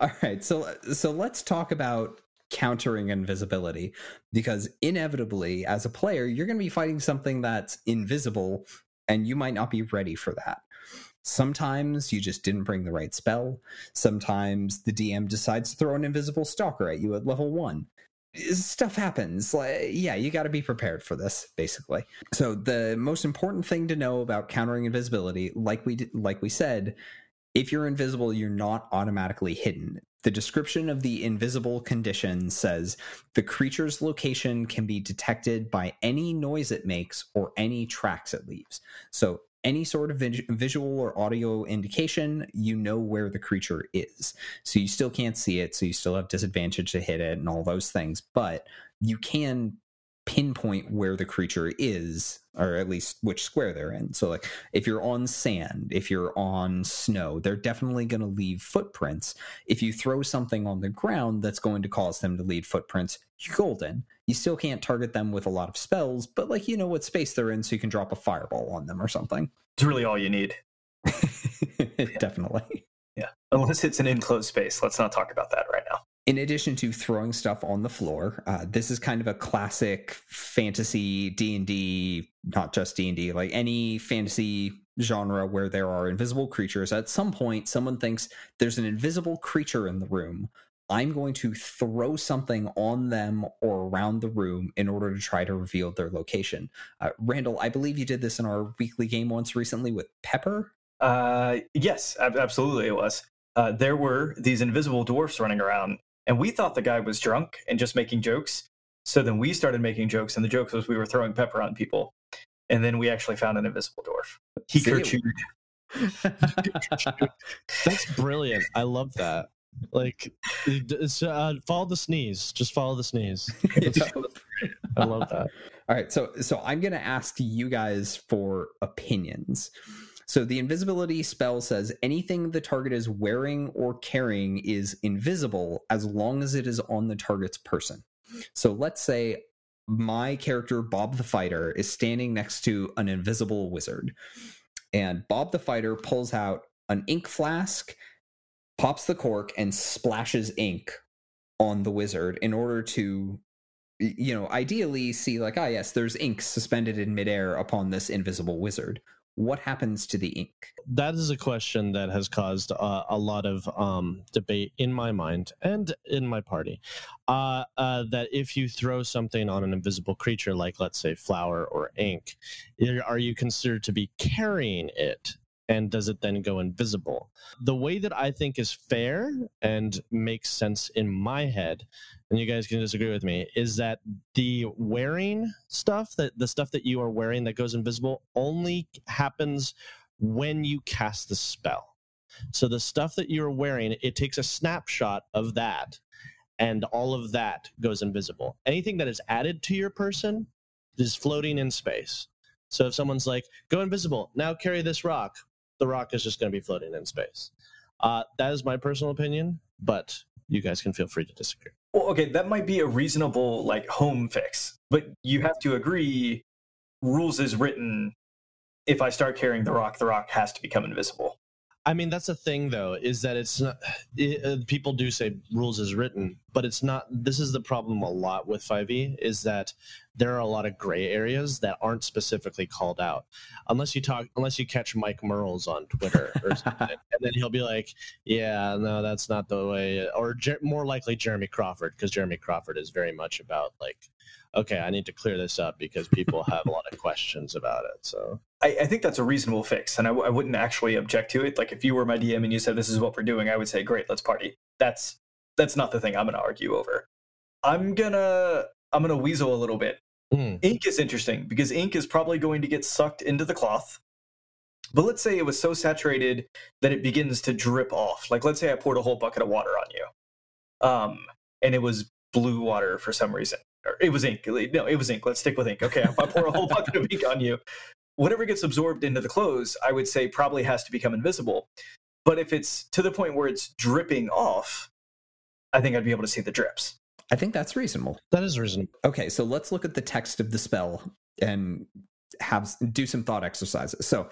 All right. So so let's talk about countering invisibility because inevitably as a player you're going to be fighting something that's invisible and you might not be ready for that. Sometimes you just didn't bring the right spell. Sometimes the DM decides to throw an invisible stalker at you at level one. Stuff happens. Yeah, you got to be prepared for this, basically. So the most important thing to know about countering invisibility, like we like we said, if you're invisible, you're not automatically hidden. The description of the invisible condition says the creature's location can be detected by any noise it makes or any tracks it leaves. So any sort of vis- visual or audio indication, you know where the creature is. So you still can't see it, so you still have disadvantage to hit it and all those things, but you can pinpoint where the creature is or at least which square they're in so like if you're on sand if you're on snow they're definitely going to leave footprints if you throw something on the ground that's going to cause them to leave footprints you're golden you still can't target them with a lot of spells but like you know what space they're in so you can drop a fireball on them or something It's really all you need. definitely Yeah. Unless it's an enclosed space. Let's not talk about that right now. In addition to throwing stuff on the floor uh, this is kind of a classic fantasy d&d not just d&d like any fantasy genre where there are invisible creatures. At some point someone thinks there's an invisible creature in the room. I'm going to throw something on them or around the room in order to try to reveal their location. Uh, randall i believe you did this in our weekly game once recently with pepper? Uh, yes, ab- absolutely it was. Uh, there were these invisible dwarfs running around, and we thought the guy was drunk and just making jokes. So then we started making jokes, and the joke was we were throwing pepper on people. And then we actually found an invisible dwarf. He See, it- chewed. That's brilliant. I love that. Like, uh, follow the sneeze. Just follow the sneeze. I love that. All right, so so I'm going to ask you guys for opinions. So the invisibility spell says anything the target is wearing or carrying is invisible as long as it is on the target's person. So let's say my character Bob the Fighter is standing next to an invisible wizard. And Bob the Fighter pulls out an ink flask, pops the cork and splashes ink on the wizard in order to you know, ideally see like, ah, yes, there's ink suspended in midair upon this invisible wizard. What happens to the ink? That is a question that has caused uh, a lot of um, debate in my mind and in my party. Uh, uh, that if you throw something on an invisible creature, like let's say flour or ink, are you considered to be carrying it? And does it then go invisible? The way that I think is fair and makes sense in my head, and you guys can disagree with me, is that the wearing stuff, that the stuff that you are wearing that goes invisible, only happens when you cast the spell. So the stuff that you're wearing, it takes a snapshot of that, and all of that goes invisible. Anything that is added to your person is floating in space. So if someone's like, go invisible, now carry this rock, the rock is just going to be floating in space. Uh, that is my personal opinion, but you guys can feel free to disagree. Well, okay, that might be a reasonable like home fix, but you have to agree. Rules is written. If I start carrying the rock, the rock has to become invisible. I mean, that's the thing, though, is that it's not. It, uh, people do say rules is written, but it's not. This is the problem a lot with 5e is that there are a lot of gray areas that aren't specifically called out, unless you talk, unless you catch Mike Mearls on Twitter or something, and then he'll be like, "Yeah, no, that's not the way," or Jer- more likely Jeremy Crawford, because Jeremy Crawford is very much about like, okay, I need to clear this up because people have a lot of questions about it. So I, I think that's a reasonable fix, and I, w- I wouldn't actually object to it. Like if you were my DM and you said this is what we're doing, I would say, great, let's party. That's that's not the thing I'm going to argue over. I'm gonna I'm gonna weasel a little bit. Hmm. Ink is interesting because ink is probably going to get sucked into the cloth. But let's say it was so saturated that it begins to drip off. Like let's say I poured a whole bucket of water on you, um, and it was blue water for some reason. Or it was ink. No, it was ink. Let's stick with ink. Okay, if I pour a whole bucket of ink on you, whatever gets absorbed into the clothes, I would say probably has to become invisible. But if it's to the point where it's dripping off, I think I'd be able to see the drips. I think that's reasonable. that is reasonable. Okay, so let's look at the text of the spell and have do some thought exercises. So,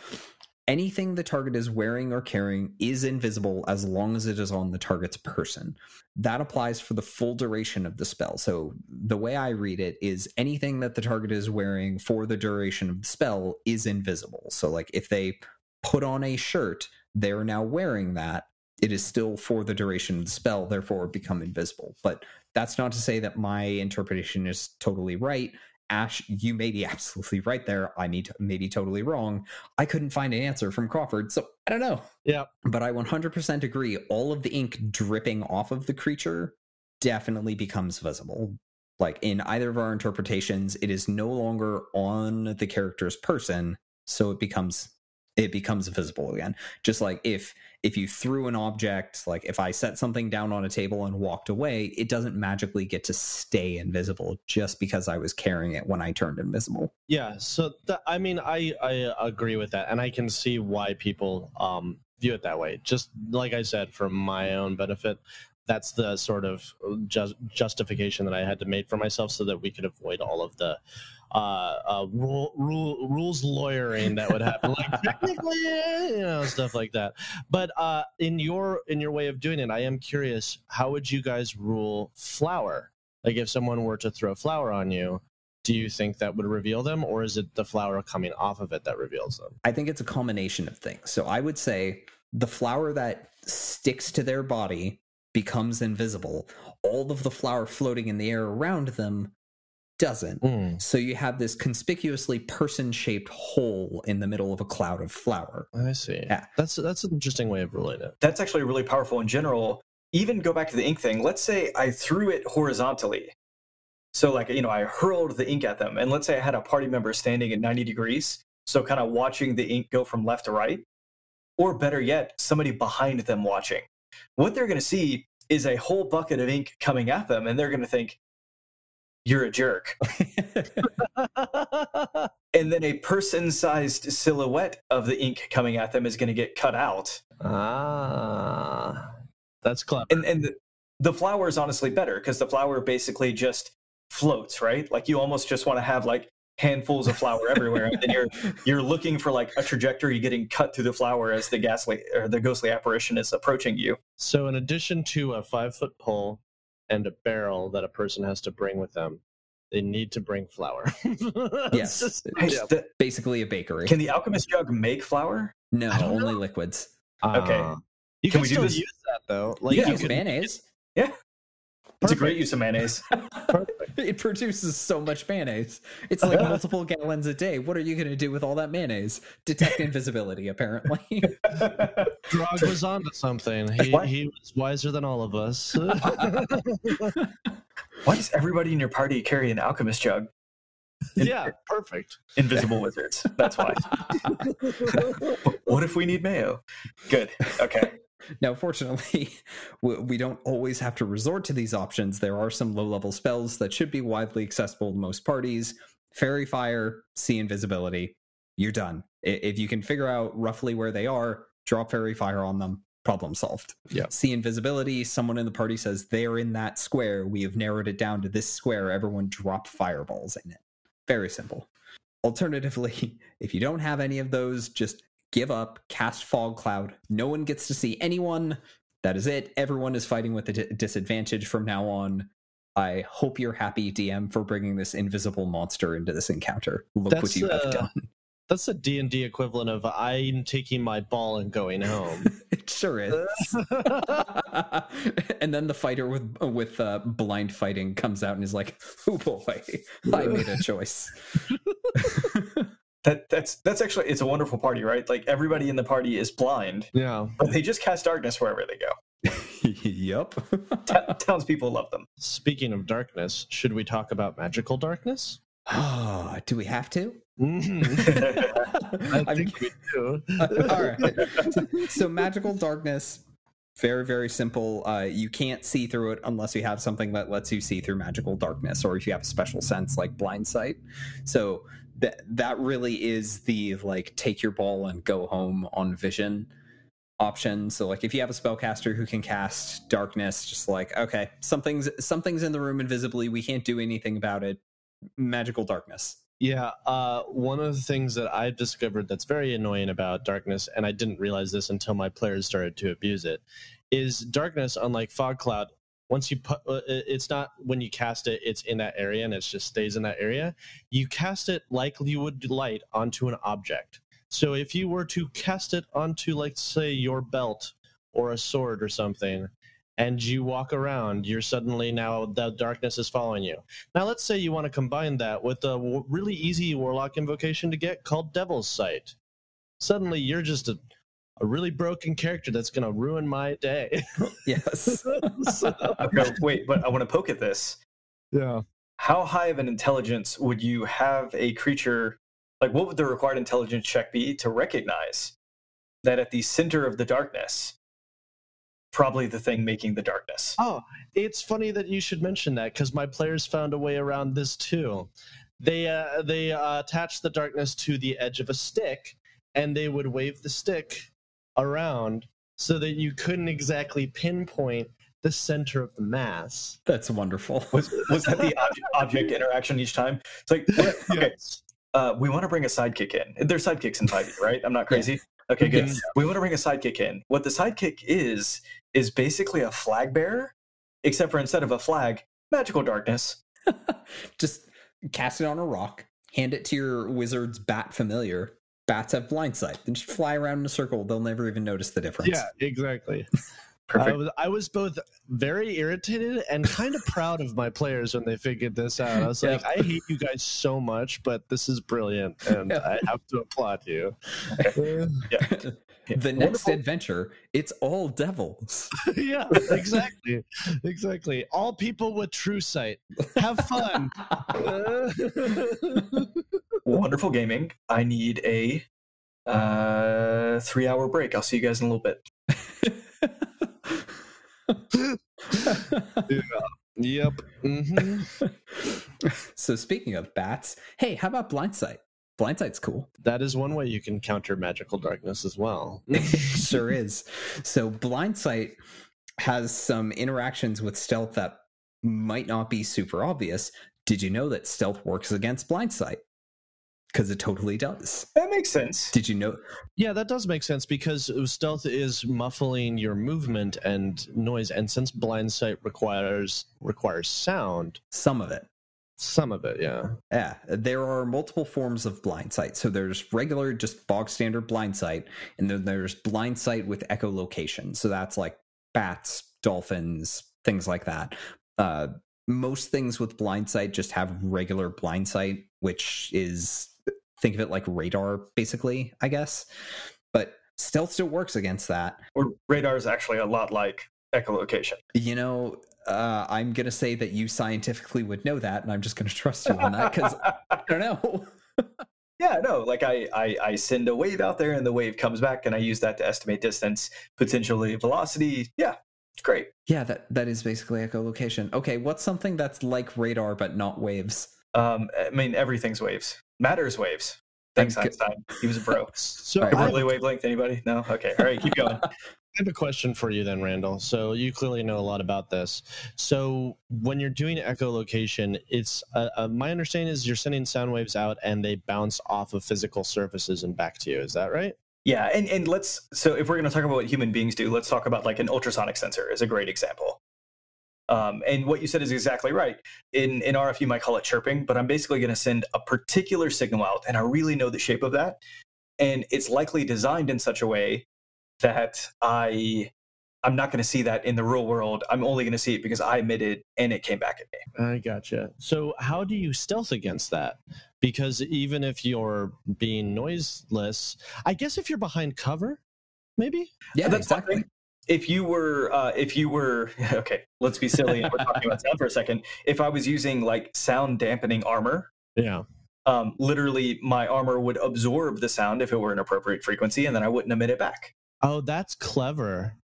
anything the target is wearing or carrying is invisible as long as it is on the target's person. That applies for the full duration of the spell. So, the way I read it is anything that the target is wearing for the duration of the spell is invisible. So, like if they put on a shirt, they're now wearing that. It is still for the duration of the spell, therefore become invisible. But that's not to say that my interpretation is totally right. Ash, you may be absolutely right there. I may, t- may be totally wrong. I couldn't find an answer from Crawford, so I don't know. Yeah. But I 100% agree. All of the ink dripping off of the creature definitely becomes visible. Like in either of our interpretations, it is no longer on the character's person, so it becomes it becomes visible again. Just like if if you threw an object, like if I set something down on a table and walked away, it doesn't magically get to stay invisible just because I was carrying it when I turned invisible. Yeah, so th- I mean, I I agree with that, and I can see why people um view it that way. Just like I said, for my own benefit, that's the sort of ju- justification that I had to make for myself so that we could avoid all of the uh, uh, rule, rule, rules lawyering that would happen, like technically, you know, stuff like that. But uh, in your in your way of doing it, I am curious, how would you guys rule flour? Like, if someone were to throw flour on you, do you think that would reveal them, or is it the flour coming off of it that reveals them? I think it's a combination of things. So I would say the flour that sticks to their body becomes invisible. All of the flour floating in the air around them doesn't. Mm, So you have this conspicuously person-shaped hole in the middle of a cloud of flour. I see. Yeah. That's that's an interesting way of ruling it. That's actually really powerful in general. Even go back to the ink thing. Let's say I threw it horizontally. So, like, you know, I hurled the ink at them. And let's say I had a party member standing at 90 degrees. So, kind of watching the ink go from left to right. Or better yet, somebody behind them watching. What they're going to see is a whole bucket of ink coming at them. And they're going to think, you're a jerk. And then a person sized silhouette of the ink coming at them is going to get cut out. ah, that's clever. and and the, the flour is honestly better because the flour basically just floats right like you almost just want to have like handfuls of flour everywhere and then you're you're looking for like a trajectory getting cut through the flour as the ghastly or the ghostly apparition is approaching you So, in addition to a five foot pole and a barrel that a person has to bring with them, they need to bring flour. Yes. Just- yeah. the- Basically a bakery. can the alchemist jug make flour no, I don't know. only liquids. Okay. Ah. you Can can, we do still this? use that though. Like you Yeah, can you use could, mayonnaise. It's a great use of mayonnaise it produces so much mayonnaise. It's like multiple gallons a day. What are you going to do with all that mayonnaise? Detect invisibility, apparently. Drog was onto something. He, What? he was wiser than all of us. why does everybody in your party carry an alchemist jug yeah, perfect. invisible wizards that's why what if we need mayo good okay now, fortunately, we, don't always have to resort to these options. There are some low level spells that should be widely accessible to most parties. Faerie Fire, See Invisibility, you're done. If you can figure out roughly where they are, drop Faerie Fire on them, problem solved. Yeah. See Invisibility, someone in the party says they're in that square. We have narrowed it down to this square. Everyone drop fireballs in it. Very simple. Alternatively, if you don't have any of those, just give up, cast Fog Cloud. No one gets to see anyone. That is it. Everyone is fighting with a disadvantage from now on. I hope you're happy, DM, for bringing this invisible monster into this encounter. Look what That's, you have uh, done. That's the D and D equivalent of I'm taking my ball and going home. it sure is. and then the fighter with with uh, blind fighting comes out and is like, "Oh boy, I made a choice." That that's that's actually it's a wonderful party, right? Like everybody in the party is blind, yeah. but they just cast darkness wherever they go. yep. Ta- townspeople love them. Speaking of darkness, should we talk about magical darkness? Oh, do we have to? Mhm. I I think we do. all right. So magical darkness, very very simple. Uh, you can't see through it unless you have something that lets you see through magical darkness, or if you have a special sense like blind sight. So that that really is the like take your ball and go home on vision option. So like if you have a spellcaster who can cast darkness, just like okay, something's something's in the room invisibly. We can't do anything about it. Magical darkness. Yeah, uh, one of the things that I've discovered that's very annoying about darkness, and I didn't realize this until my players started to abuse it, is darkness. Unlike fog cloud, once you put, uh, it's not when you cast it, it's in that area and it just stays in that area. You cast it like you would light onto an object. So if you were to cast it onto, like, say, your belt or a sword or something, and you walk around, you're suddenly now the darkness is following you. Now, let's say you want to combine that with a really easy warlock invocation to get called Devil's Sight. Suddenly, you're just a, a really broken character that's going to ruin my day. Yes. So- Okay, wait, but I want to poke at this. yeah. How high of an intelligence would you have a creature Like, what would the required intelligence check be to recognize that at the center of the darkness, probably the thing making the darkness? Oh, it's funny that you should mention that because my players found a way around this too. They uh, they uh, attached the darkness to the edge of a stick, and they would wave the stick around so that you couldn't exactly pinpoint the center of the mass. That's wonderful. Was, was that the object, object interaction each time? It's like, okay, Yes. uh, we want to bring a sidekick in. There's sidekicks in 5e, right? I'm not crazy. Okay, good. Yes. We want to bring a sidekick in. What the sidekick is is basically a flag bearer, except for instead of a flag, magical darkness. Just cast it on a rock, hand it to your wizard's bat familiar. Bats have blind sight. Then just fly around in a circle. They'll never even notice the difference. Yeah, exactly. I was, I was both very irritated and kind of proud of my players when they figured this out. I was Yeah. like, I hate you guys so much, but this is brilliant, and I have to applaud you. Yeah. the next Wonderful. adventure, it's all devils. yeah, exactly, exactly. All people with true sight, have fun. Wonderful gaming. I need a uh, three hour break. I'll see you guys in a little bit. yep. hmm so speaking of bats, hey, how about blindsight? Blindsight's cool. That is one way you can counter magical darkness as well. sure is. So blindsight has some interactions with stealth that might not be super obvious. Did you know that stealth works against blindsight? Because it totally does. That makes sense. Did you know? Yeah, that does make sense because stealth is muffling your movement and noise, and since blind sight requires requires sound, Some of it. some of it, yeah. Yeah, there are multiple forms of blind sight. So there's regular, just bog standard blind sight, and then there's blind sight with echolocation. So that's like bats, dolphins, things like that. Uh, most things with blind sight just have regular blind sight, which is think of it like radar, basically, I guess. But stealth still works against that. Or radar is actually a lot like echolocation. You know, uh, I'm gonna say that you scientifically would know that, and I'm just gonna trust you on that because I don't know. Yeah, no, like I, I I send a wave out there and the wave comes back and I use that to estimate distance, potentially velocity. Yeah, it's great. Yeah, that that is basically echolocation. Okay, what's something that's like radar but not waves? Um, I mean everything's waves. Matter's waves. Thanks, Einstein. He was a bro. So right, have, wavelength, anybody? No? Okay. All right, keep going. I have a question for you then, Randall. So you clearly know a lot about this. So when you're doing echolocation, it's uh, uh, my understanding is you're sending sound waves out and they bounce off of physical surfaces and back to you. Is that right? Yeah, and, and let's so if we're gonna talk about what human beings do, let's talk about like an ultrasonic sensor is a great example. Um, and what you said is exactly right. In in RF, you might call it chirping, but I'm basically going to send a particular signal out, and I really know the shape of that, and it's likely designed in such a way that I I'm not going to see that in the real world. I'm only going to see it because I emitted and it came back at me. I gotcha. So how do you stealth against that? Because even if you're being noiseless, I guess if you're behind cover, maybe. Yeah, That's one exactly. Thing. If you were, uh, if you were, okay, let's be silly and we're talking about sound for a second. If I was using like sound dampening armor, Yeah. um, literally my armor would absorb the sound if it were an appropriate frequency, and then I wouldn't emit it back. Oh, that's clever.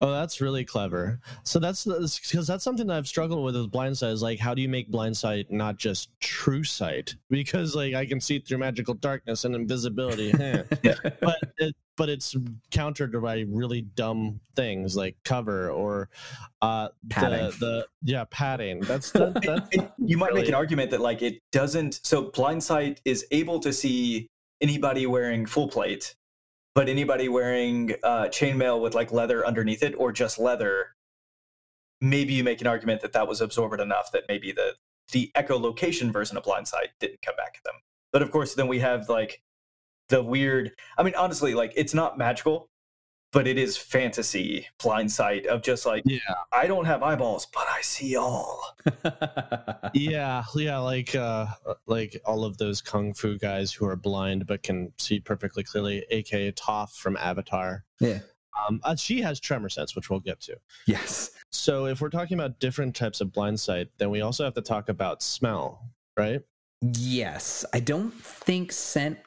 Oh, that's really clever. So that's because that's something that I've struggled with with blind sight. Is like, how do you make blind sight not just true sight? Because like I can see through magical darkness and invisibility, heh. but it, but it's countered by really dumb things like cover or uh, Padding. The, the yeah padding. That's the, that's And you might make an argument that like it doesn't. So blind sight is able to see anybody wearing full plate, but anybody wearing uh, chainmail with like leather underneath it or just leather, maybe you make an argument that that was absorbent enough that maybe the the echolocation version of blindsight didn't come back at them. But of course, then we have like the weird. I mean, honestly, like it's not magical, but it is fantasy blind sight of just like yeah I don't have eyeballs, but I see all. yeah yeah like uh like all of those kung fu guys who are blind but can see perfectly clearly, aka Toph from Avatar. yeah. Um, uh, she has tremor sense, which we'll get to. Yes. So if we're talking about different types of blind sight, then we also have to talk about smell, right? Yes. I don't think scent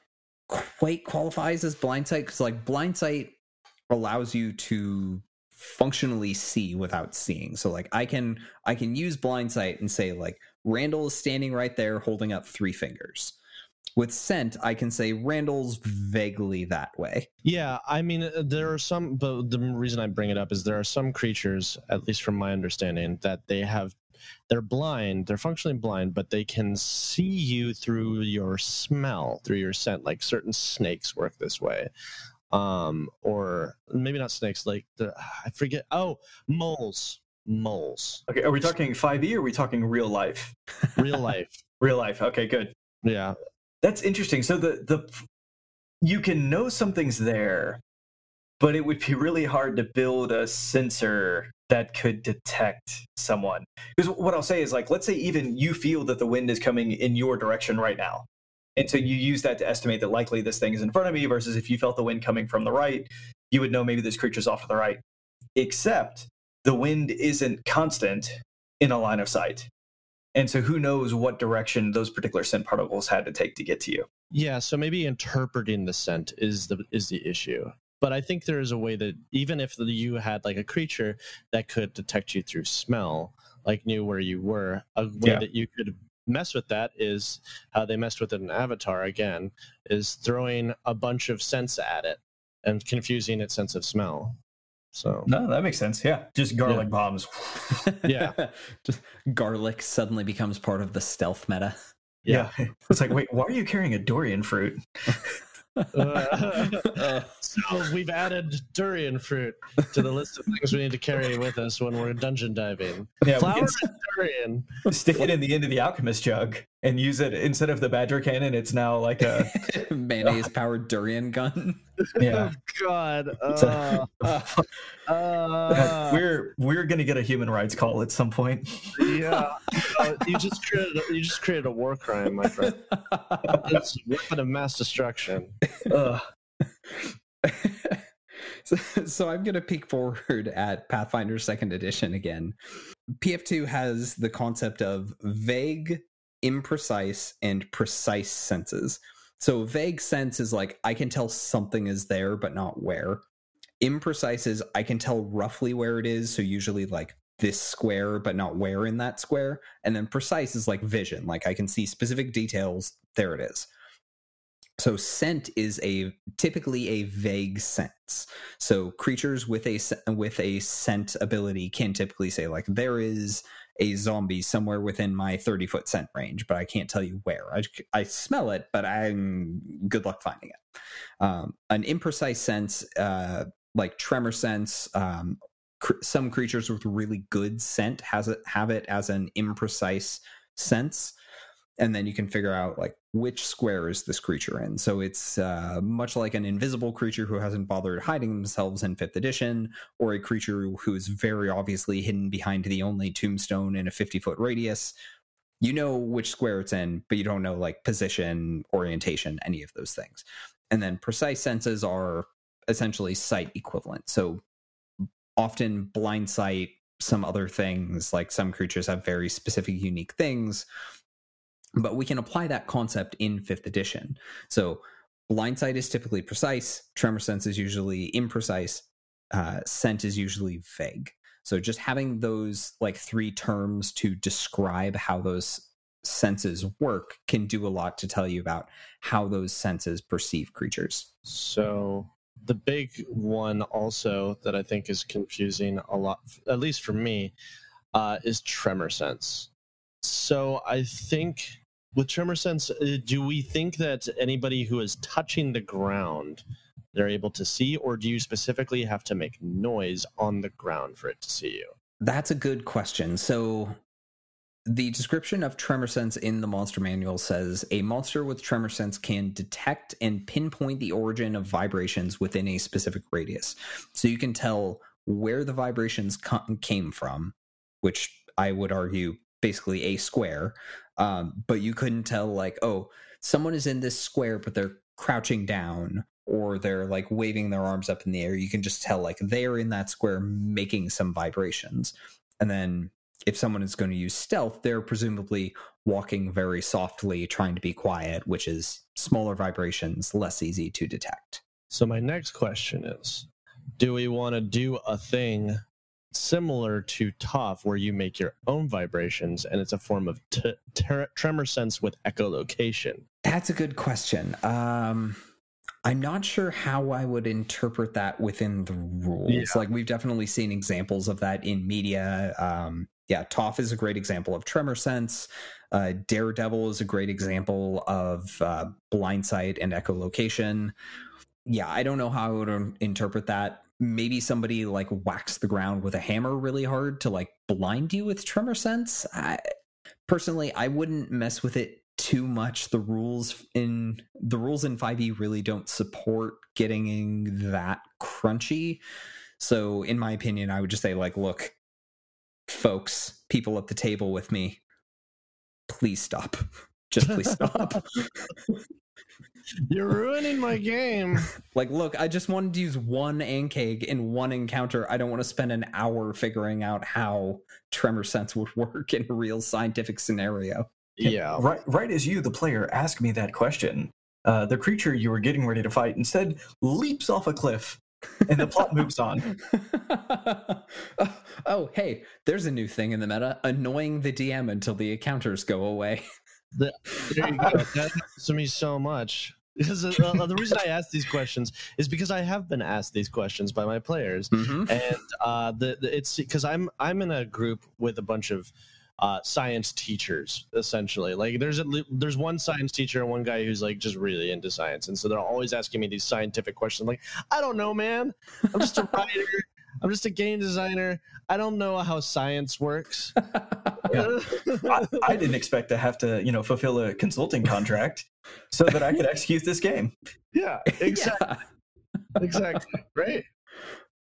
quite qualifies as blind sight because like blind sight allows you to functionally see without seeing. So like I can I can use blindsight and say like Randall is standing right there holding up three fingers. With scent, I can say Randall's vaguely that way. Yeah, I mean uh, there are some but the reason I bring it up is there are some creatures, at least from my understanding, that they have they're blind, they're functionally blind, but they can see you through your smell, through your scent. Like certain snakes work this way um or maybe not snakes like the i forget oh moles moles Okay, are we talking 5e or are we talking real life? real life Real life. Okay, good. yeah That's interesting. So the the you can know something's there, but it would be really hard to build a sensor that could detect someone. Because what I'll say is like let's say even you feel that the wind is coming in your direction right now. And so you use that to estimate that likely this thing is in front of me versus if you felt the wind coming from the right, you would know maybe this creature's off to the right. Except the wind isn't constant in a line of sight. And so who knows what direction those particular scent particles had to take to get to you. yeah so maybe interpreting the scent is the is the issue but i think there is a way that even if you had like a creature that could detect you through smell like knew where you were a way Yeah. that you could mess with that is how they messed with it in avatar again is throwing a bunch of scents at it and confusing its sense of smell so No, that makes sense. Yeah. Just garlic bombs. Yeah. Just garlic suddenly becomes part of the stealth meta. Yeah. It's like, wait, why are you carrying a durian fruit? Uh, so we've added durian fruit to the list of things we need to carry with us when we're dungeon diving. Yeah, we Flour and durian. stick it in the end of the alchemist jug and use it instead of the badger cannon. It's now like a Mayonnaise powered durian gun. Yeah. Oh God. So- Uh, uh, we're we're gonna get a human rights call at some point. yeah. Uh, you just created a, you just created a war crime, my friend. It's a weapon of mass destruction. So, so I'm going to peek forward at Pathfinder Second Edition again. PF2 has the concept of vague, imprecise, and precise senses. So vague sense is like I can tell something is there, but not where. Imprecise is I can tell roughly where it is, so usually like this square, but not where in that square. And then precise is like vision, like I can see specific details. There it is. So scent is a typically a vague sense. So creatures with a with a scent ability can typically say like there is a zombie somewhere within my 30 foot scent range, but I can't tell you where. I, I smell it, but I'm good luck finding it. Um, an imprecise sense, uh, like tremor sense, um, cr- some creatures with really good scent has it have it as an imprecise sense and then you can figure out like which square is this creature in. So it's uh, much like an invisible creature who hasn't bothered hiding themselves in fifth edition or a creature who is very obviously hidden behind the only tombstone in a 50 foot radius. You know which square it's in but you don't know like position orientation any of those things. And then precise senses are essentially sight equivalent. So often blind sight some other things like some creatures have very specific unique things but we can apply that concept in fifth edition. So blind sight is typically precise tremor sense is usually imprecise uh, scent is usually vague. So just having those like three terms to describe how those senses work can do a lot to tell you about how those senses perceive creatures. So the big one also that I think is confusing a lot, at least for me, uh, is tremor sense. So I think with tremor sense, uh, do we think that anybody who is touching the ground they're able to see, or do you specifically have to make noise on the ground for it to see you? That's a good question. So, the description of tremor sense in the monster manual says a monster with tremor sense can detect and pinpoint the origin of vibrations within a specific radius. So, you can tell where the vibrations came from, which I would argue basically a square. Um, but you couldn't tell, like, oh, someone is in this square, but they're crouching down or they're like waving their arms up in the air. You can just tell, like, they're in that square making some vibrations. And then if someone is going to use stealth, they're presumably walking very softly, trying to be quiet, which is smaller vibrations, less easy to detect. So my next question is, do we want to do a thing similar to Toph where you make your own vibrations and it's a form of t- ter- tremor sense with echolocation? That's a good question. Um, I'm not sure how I would interpret that within the rules. Yeah. Like we've definitely seen examples of that in media. Um, yeah, Toph is a great example of tremor sense. Uh, Daredevil is a great example of uh, blind sight and echolocation. Yeah, I don't know how I would interpret that. Maybe somebody like whacks the ground with a hammer really hard to like blind you with tremor sense. I, personally, I wouldn't mess with it too much. The rules in the rules in 5e really don't support getting that crunchy. So, in my opinion, I would just say like, look, folks, people at the table with me, please stop. Just please stop. You're ruining my game. like, look, I just wanted to use one ankheg in one encounter. I don't want to spend an hour figuring out how tremor sense would work in a real scientific scenario. Yeah. Right, right as you, the player, ask me that question, uh, the creature you were getting ready to fight instead leaps off a cliff, and the plot moves on. oh, hey, there's a new thing in the meta annoying the DM until the encounters go away. The, there you go. That happens to me so much. Because uh, uh, the reason I ask these questions is because I have been asked these questions by my players, Mm-hmm. and uh, the, the it's because I'm I'm in a group with a bunch of uh, science teachers essentially. Like there's a there's one science teacher and one guy who's like just really into science, and so they're always asking me these scientific questions. I'm like, I don't know, man. I'm just a writer. I'm just a game designer. I don't know how science works. I, I didn't expect to have to, you know, fulfill a consulting contract so that I could execute this game. yeah, exactly, Yeah. exactly, right.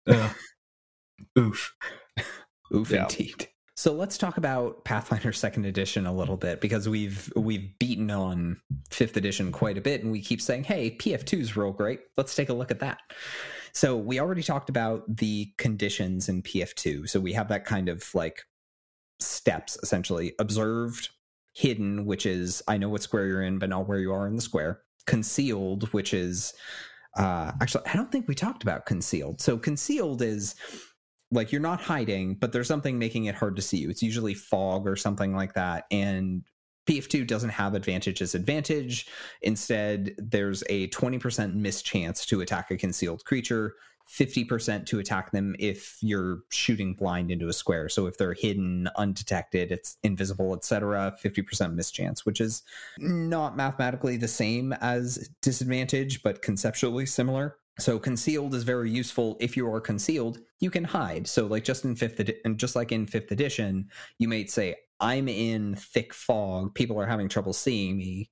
Uh, oof. Oof, Yeah. indeed. So let's talk about Pathfinder Second Edition a little bit because we've we've beaten on Fifth Edition quite a bit, and we keep saying, "Hey, PF2 is real great. Let's take a look at that." So we already talked about the conditions in PF2. So we have that kind of like steps essentially: observed, hidden, which is I know what square you're in, but not where you are in the square. Concealed, which is uh, actually I don't think we talked about concealed. So concealed is like you're not hiding, but there's something making it hard to see you. It's usually fog or something like that. And PF2 doesn't have advantage as advantage. Instead, there's a 20% mischance to attack a concealed creature, 50% to attack them if you're shooting blind into a square. So if they're hidden, undetected, it's invisible, etc., 50% mischance, which is not mathematically the same as disadvantage, but conceptually similar. So concealed is very useful. If you are concealed, you can hide. So like just in fifth edi- and just like in fifth edition, you might say, "I'm in thick fog. People are having trouble seeing me.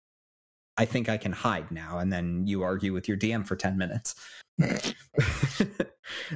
I think I can hide now." And then you argue with your DM for ten minutes.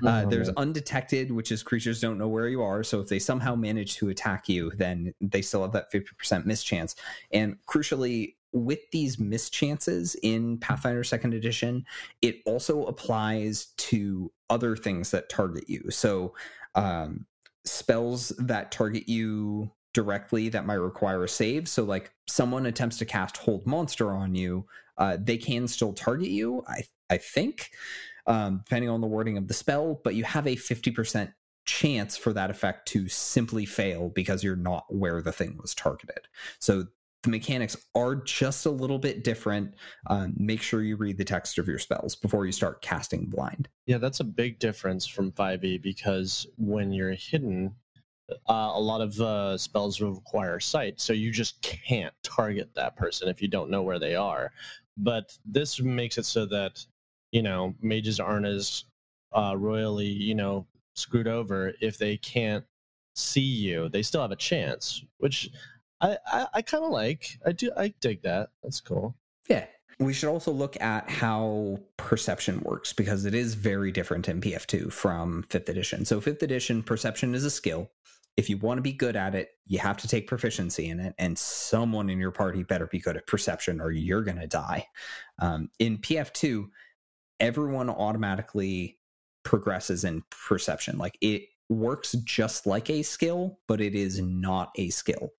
uh, there's undetected, which is creatures don't know where you are. So if they somehow manage to attack you, then they still have that fifty percent mischance. And crucially, with these mischances in Pathfinder Second Edition, it also applies to other things that target you. So, um, spells that target you directly that might require a save. So, like someone attempts to cast Hold Monster on you, uh, they can still target you. I I think, um, depending on the wording of the spell, but you have a fifty percent chance for that effect to simply fail because you're not where the thing was targeted. So the mechanics are just a little bit different. Um, make sure you read the text of your spells before you start casting blind. Yeah, that's a big difference from 5e because when you're hidden, uh, a lot of uh, spells require sight, so you just can't target that person if you don't know where they are. But this makes it so that you know mages aren't as uh, royally, you know, screwed over if they can't see you. They still have a chance, which I I, I kind of like. I do I dig that. That's cool. Yeah. We should also look at how perception works because it is very different in PF2 from 5th edition. So, 5th edition, perception is a skill. If you want to be good at it, you have to take proficiency in it, and someone in your party better be good at perception or you're going to die. Um, in PF2, everyone automatically progresses in perception. Like it, works just like a skill, but it is not a skill.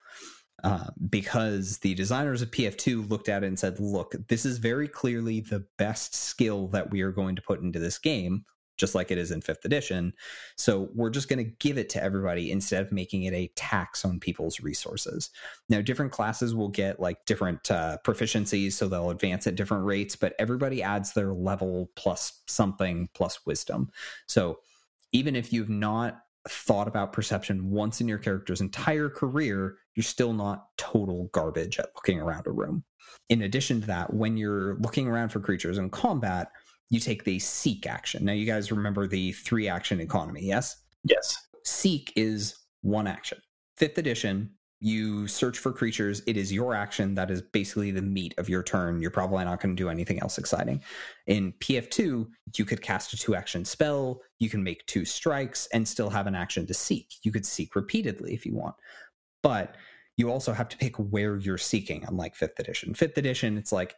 Uh, because the designers of PF2 looked at it and said, look, this is very clearly the best skill that we are going to put into this game, just like it is in fifth edition. So we're just going to give it to everybody instead of making it a tax on people's resources. Now, different classes will get like different uh, proficiencies, so they'll advance at different rates, but everybody adds their level plus something plus wisdom. So even if you've not thought about perception once in your character's entire career, you're still not total garbage at looking around a room. In addition to that, when you're looking around for creatures in combat, you take the seek action. Now, you guys remember the three action economy, yes? Yes. Seek is one action. Fifth edition, you search for creatures. It is your action that is basically the meat of your turn. You're probably not going to do anything else exciting. In PF2, you could cast a two action spell, you can make two strikes, and still have an action to seek. You could seek repeatedly if you want. But you also have to pick where you're seeking, unlike fifth edition. Fifth edition, it's like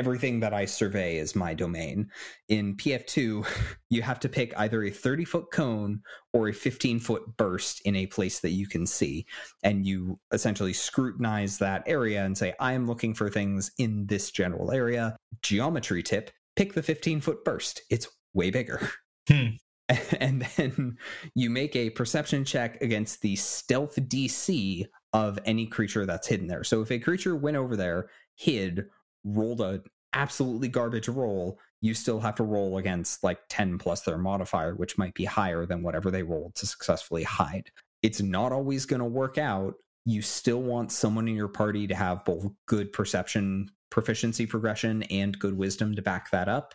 everything that I survey is my domain. In PF2, you have to pick either a 30 foot cone or a 15 foot burst in a place that you can see. And you essentially scrutinize that area and say, I am looking for things in this general area. Geometry tip pick the 15 foot burst, it's way bigger. Hmm. And then you make a perception check against the stealth DC of any creature that's hidden there. So if a creature went over there, hid, rolled a absolutely garbage roll, you still have to roll against like 10 plus their modifier, which might be higher than whatever they rolled to successfully hide. It's not always going to work out. You still want someone in your party to have both good perception, proficiency progression, and good wisdom to back that up.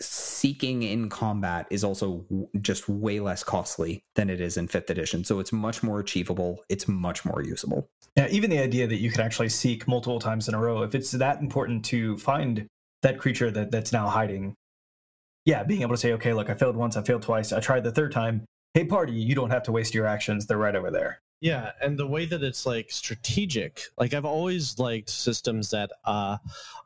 Seeking in combat is also just way less costly than it is in fifth edition. So it's much more achievable. It's much more usable. Yeah, even the idea that you can actually seek multiple times in a row, if it's that important to find that creature that, that's now hiding, yeah, being able to say, okay, look, I failed once, I failed twice, I tried the third time. Hey, party, you don't have to waste your actions. They're right over there. Yeah, and the way that it's like strategic. Like I've always liked systems that uh,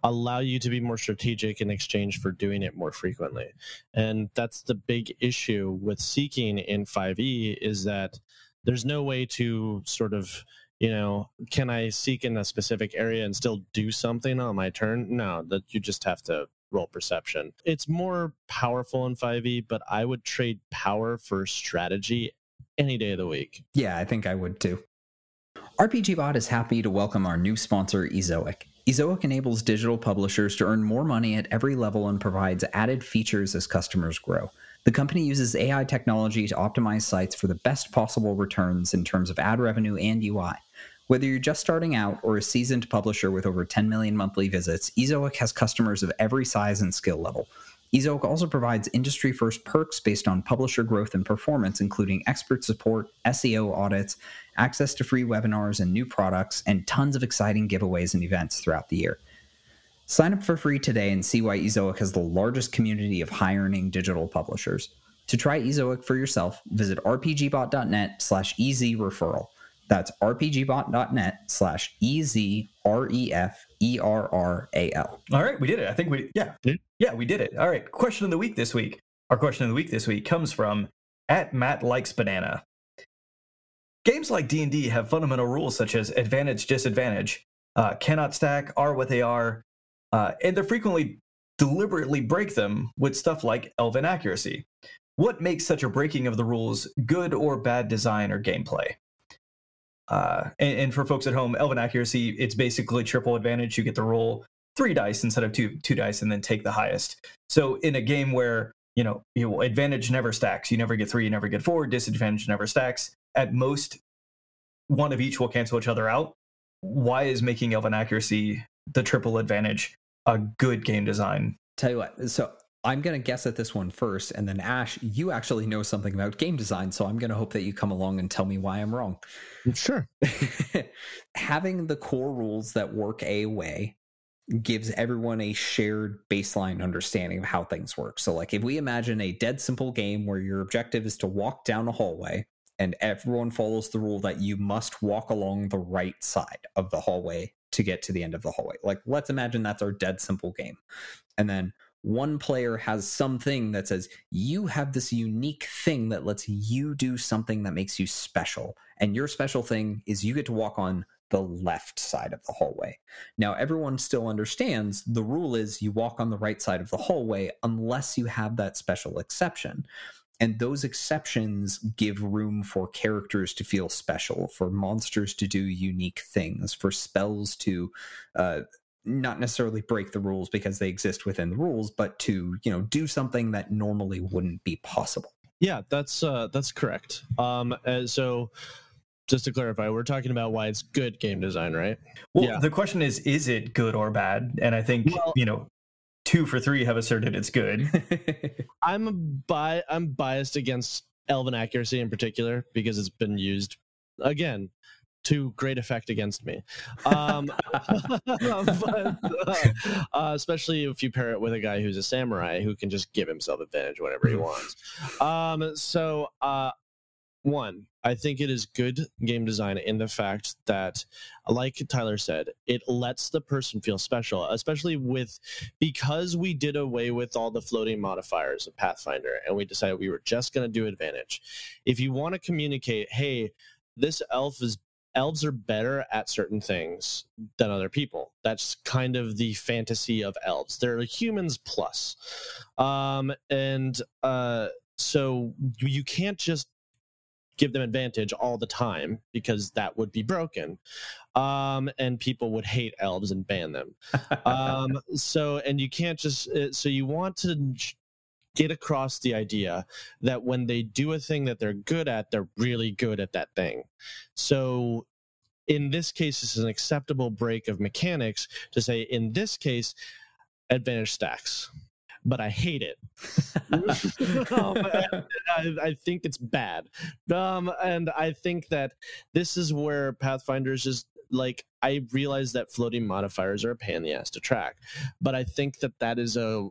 allow you to be more strategic in exchange for doing it more frequently. And that's the big issue with seeking in 5e is that there's no way to sort of you know, can I seek in a specific area and still do something on my turn? No, that you just have to roll perception. It's more powerful in 5e, but I would trade power for strategy any day of the week. Yeah, I think I would too. RPGBot is happy to welcome our new sponsor, Ezoic. Ezoic enables digital publishers to earn more money at every level and provides added features as customers grow. The company uses AI technology to optimize sites for the best possible returns in terms of ad revenue and UI. Whether you're just starting out or a seasoned publisher with over 10 million monthly visits, Ezoic has customers of every size and skill level. Ezoic also provides industry first perks based on publisher growth and performance, including expert support, SEO audits, access to free webinars and new products, and tons of exciting giveaways and events throughout the year. Sign up for free today and see why Ezoic has the largest community of high earning digital publishers. To try Ezoic for yourself, visit rpgbot.net slash referral. That's rpgbot.net slash E Z R E F E R R A L. All right, we did it. I think we, yeah. Yeah, we did it. All right, question of the week this week. Our question of the week this week comes from at Matt Likes Banana. Games like D&D have fundamental rules such as advantage, disadvantage, uh, cannot stack, are what they are, uh, and they frequently deliberately break them with stuff like elven accuracy. What makes such a breaking of the rules good or bad design or gameplay? Uh, and, and, for folks at home, Elven accuracy, it's basically triple advantage. You get to roll three dice instead of two two dice, and then take the highest. So in a game where you know, you know advantage never stacks, you never get three, you never get four. Disadvantage never stacks. At most, one of each will cancel each other out. Why is making Elven accuracy the triple advantage a good game design? Tell you what, so I'm going to guess at this one first, and then Ash, you actually know something about game design, so I'm going to hope that you come along and tell me why I'm wrong. Sure. Having the core rules that work a way gives everyone a shared baseline understanding of how things work. So, like, if we imagine a dead simple game where your objective is to walk down a hallway, and everyone follows the rule that you must walk along the right side of the hallway to get to the end of the hallway. Like, let's imagine that's our dead simple game. And then one player has something that says you have this unique thing that lets you do something that makes you special and your special thing is you get to walk on the left side of the hallway. Now, everyone still understands the rule is you walk on the right side of the hallway unless you have that special exception. And those exceptions give room for characters to feel special, for monsters to do unique things, for spells to uh, not necessarily break the rules because they exist within the rules, but to you know do something that normally wouldn't be possible. Yeah, that's uh, that's correct. Um, so just to clarify, we're talking about why it's good game design, right? Well, yeah. the question is, is it good or bad? And I think well, you know, two for three have asserted it's good. I'm bi- I'm biased against Elven accuracy in particular because it's been used again to great effect against me. Um, but, uh, uh, especially if you pair it with a guy who's a samurai who can just give himself advantage whenever he wants. Um, so uh, one, I think it is good game design in the fact that, like Tyler said, it lets the person feel special, especially with because we did away with all the floating modifiers of Pathfinder and we decided we were just going to do advantage. If you want to communicate, hey, this elf is elves are better at certain things than other people. That's kind of the fantasy of elves. They're humans plus. Um, and uh, so you can't just give them advantage all the time because that would be broken um, and people would hate elves and ban them. Um, so and you can't just uh, so you want to get across the idea that when they do a thing that they're good at they're really good at that thing. So in this case it's an acceptable break of mechanics to say in this case advantage stacks but I hate it. um, I, I, think it's bad. Um, and I think that this is where Pathfinders is just like, I realize that floating modifiers are a pain in the ass to track, but I think that that is a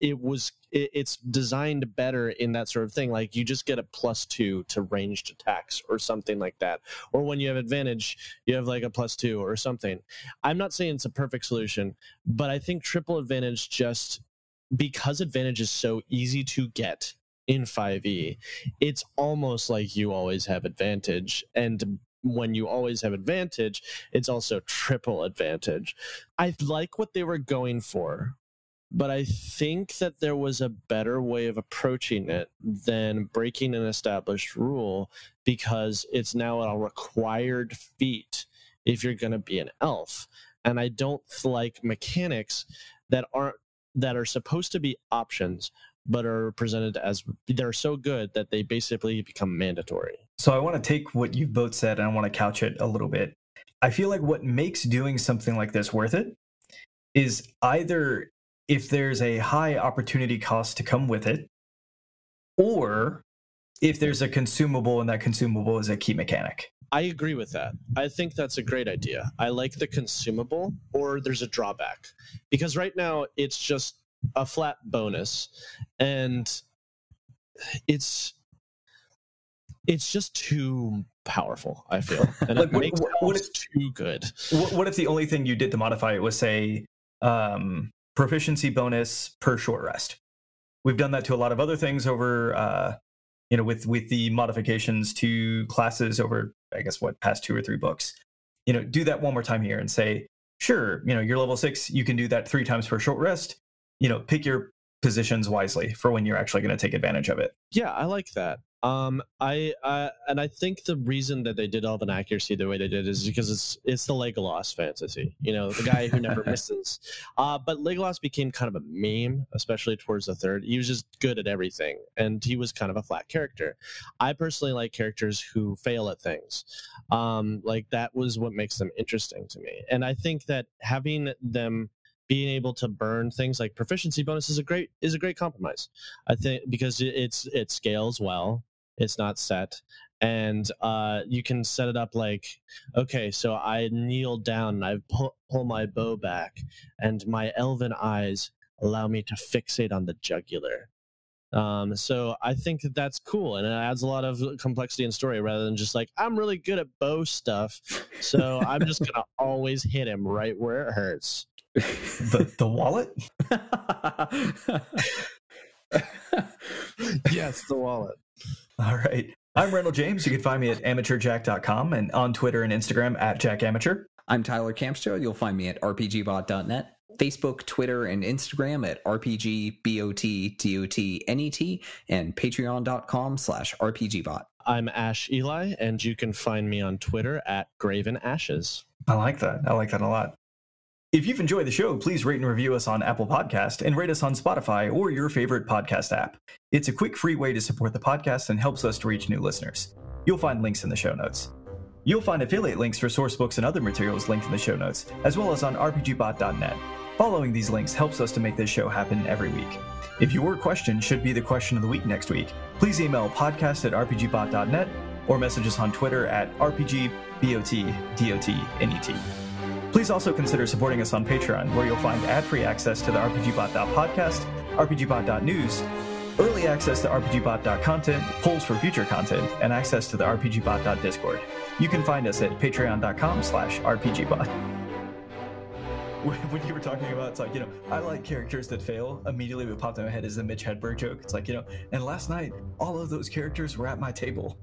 it was it, it's designed better in that sort of thing like you just get a plus two to ranged attacks or something like that or when you have advantage you have like a plus two or something i'm not saying it's a perfect solution but i think triple advantage just because advantage is so easy to get in 5e it's almost like you always have advantage. And when you always have advantage it's also triple advantage. I like what they were going for but i think that there was a better way of approaching it than breaking an established rule because it's now a required feat if you're going to be an elf. And i don't like mechanics that aren't that are supposed to be options but are presented as they're so good that they basically become mandatory. So I want to take what you've both said and I want to couch it a little bit. I feel like what makes doing something like this worth it is either if there's a high opportunity cost to come with it, or if there's a consumable and that consumable is a key mechanic. I agree with that. I think that's a great idea. I like the consumable, or there's a drawback because right now it's just a flat bonus, and it's it's just too powerful. I feel, and like, it what, makes what, what if, too good. What, what if the only thing you did to modify it was say um, proficiency bonus per short rest? We've done that to a lot of other things over uh, you know with with the modifications to classes over i guess what past two or three books you know do that one more time here and say sure you know you're level six you can do that three times per short rest. You know pick your positions wisely for when you're actually going to take advantage of it. Yeah i like that um, I, I and I think the reason that they did all the accuracy the way they did is because it's it's the Legolas fantasy, you know, the guy who never misses. Uh, but Legolas became kind of a meme, especially towards the third. He was just good at everything, and he was kind of a flat character. I personally like characters who fail at things. Um, like that was what makes them interesting to me, and I think that having them being able to burn things like proficiency bonus is a great is a great compromise. I think because it's it scales well it's not set and uh, you can set it up like okay so i kneel down and i pull, pull my bow back and my elven eyes allow me to fixate on the jugular um, so I think that that's cool, and it adds a lot of complexity and story rather than just like I'm really good at bow stuff, so I'm just gonna always hit him right where it hurts. the the wallet. yes, the wallet. All right. I'm Randall James. You can find me at amateurjack.com and on Twitter and Instagram at jackamateur. I'm Tyler Kamstra. You'll find me at rpgbot.net, Facebook, Twitter, and Instagram at rpgbotdotnet, and patreon.com slash rpgbot. I'm Ash Ely, and you can find me on Twitter at Graven Ashes. I like that. I like that a lot. If you've enjoyed the show, please rate and review us on Apple Podcast and rate us on Spotify or your favorite podcast app. It's a quick, free way to support the podcast and helps us to reach new listeners. You'll find links in the show notes. You'll find affiliate links for source books and other materials linked in the show notes, as well as on rpgbot.net. Following these links helps us to make this show happen every week. If your question should be the question of the week next week, please email podcast at rpgbot.net or message us on Twitter at rpgbotdotnet. Please also consider supporting us on Patreon, where you'll find ad-free access to the RPGBot.podcast, RPGBot.news, early access to RPGBot.content, polls for future content, and access to the RPGBot.discord. You can find us at patreon.com slash RPGBot. When you were talking about, it's like, you know, I like characters that fail. Immediately what popped in my head is the Mitch Hedberg joke. It's like, you know, and last night, all of those characters were at my table.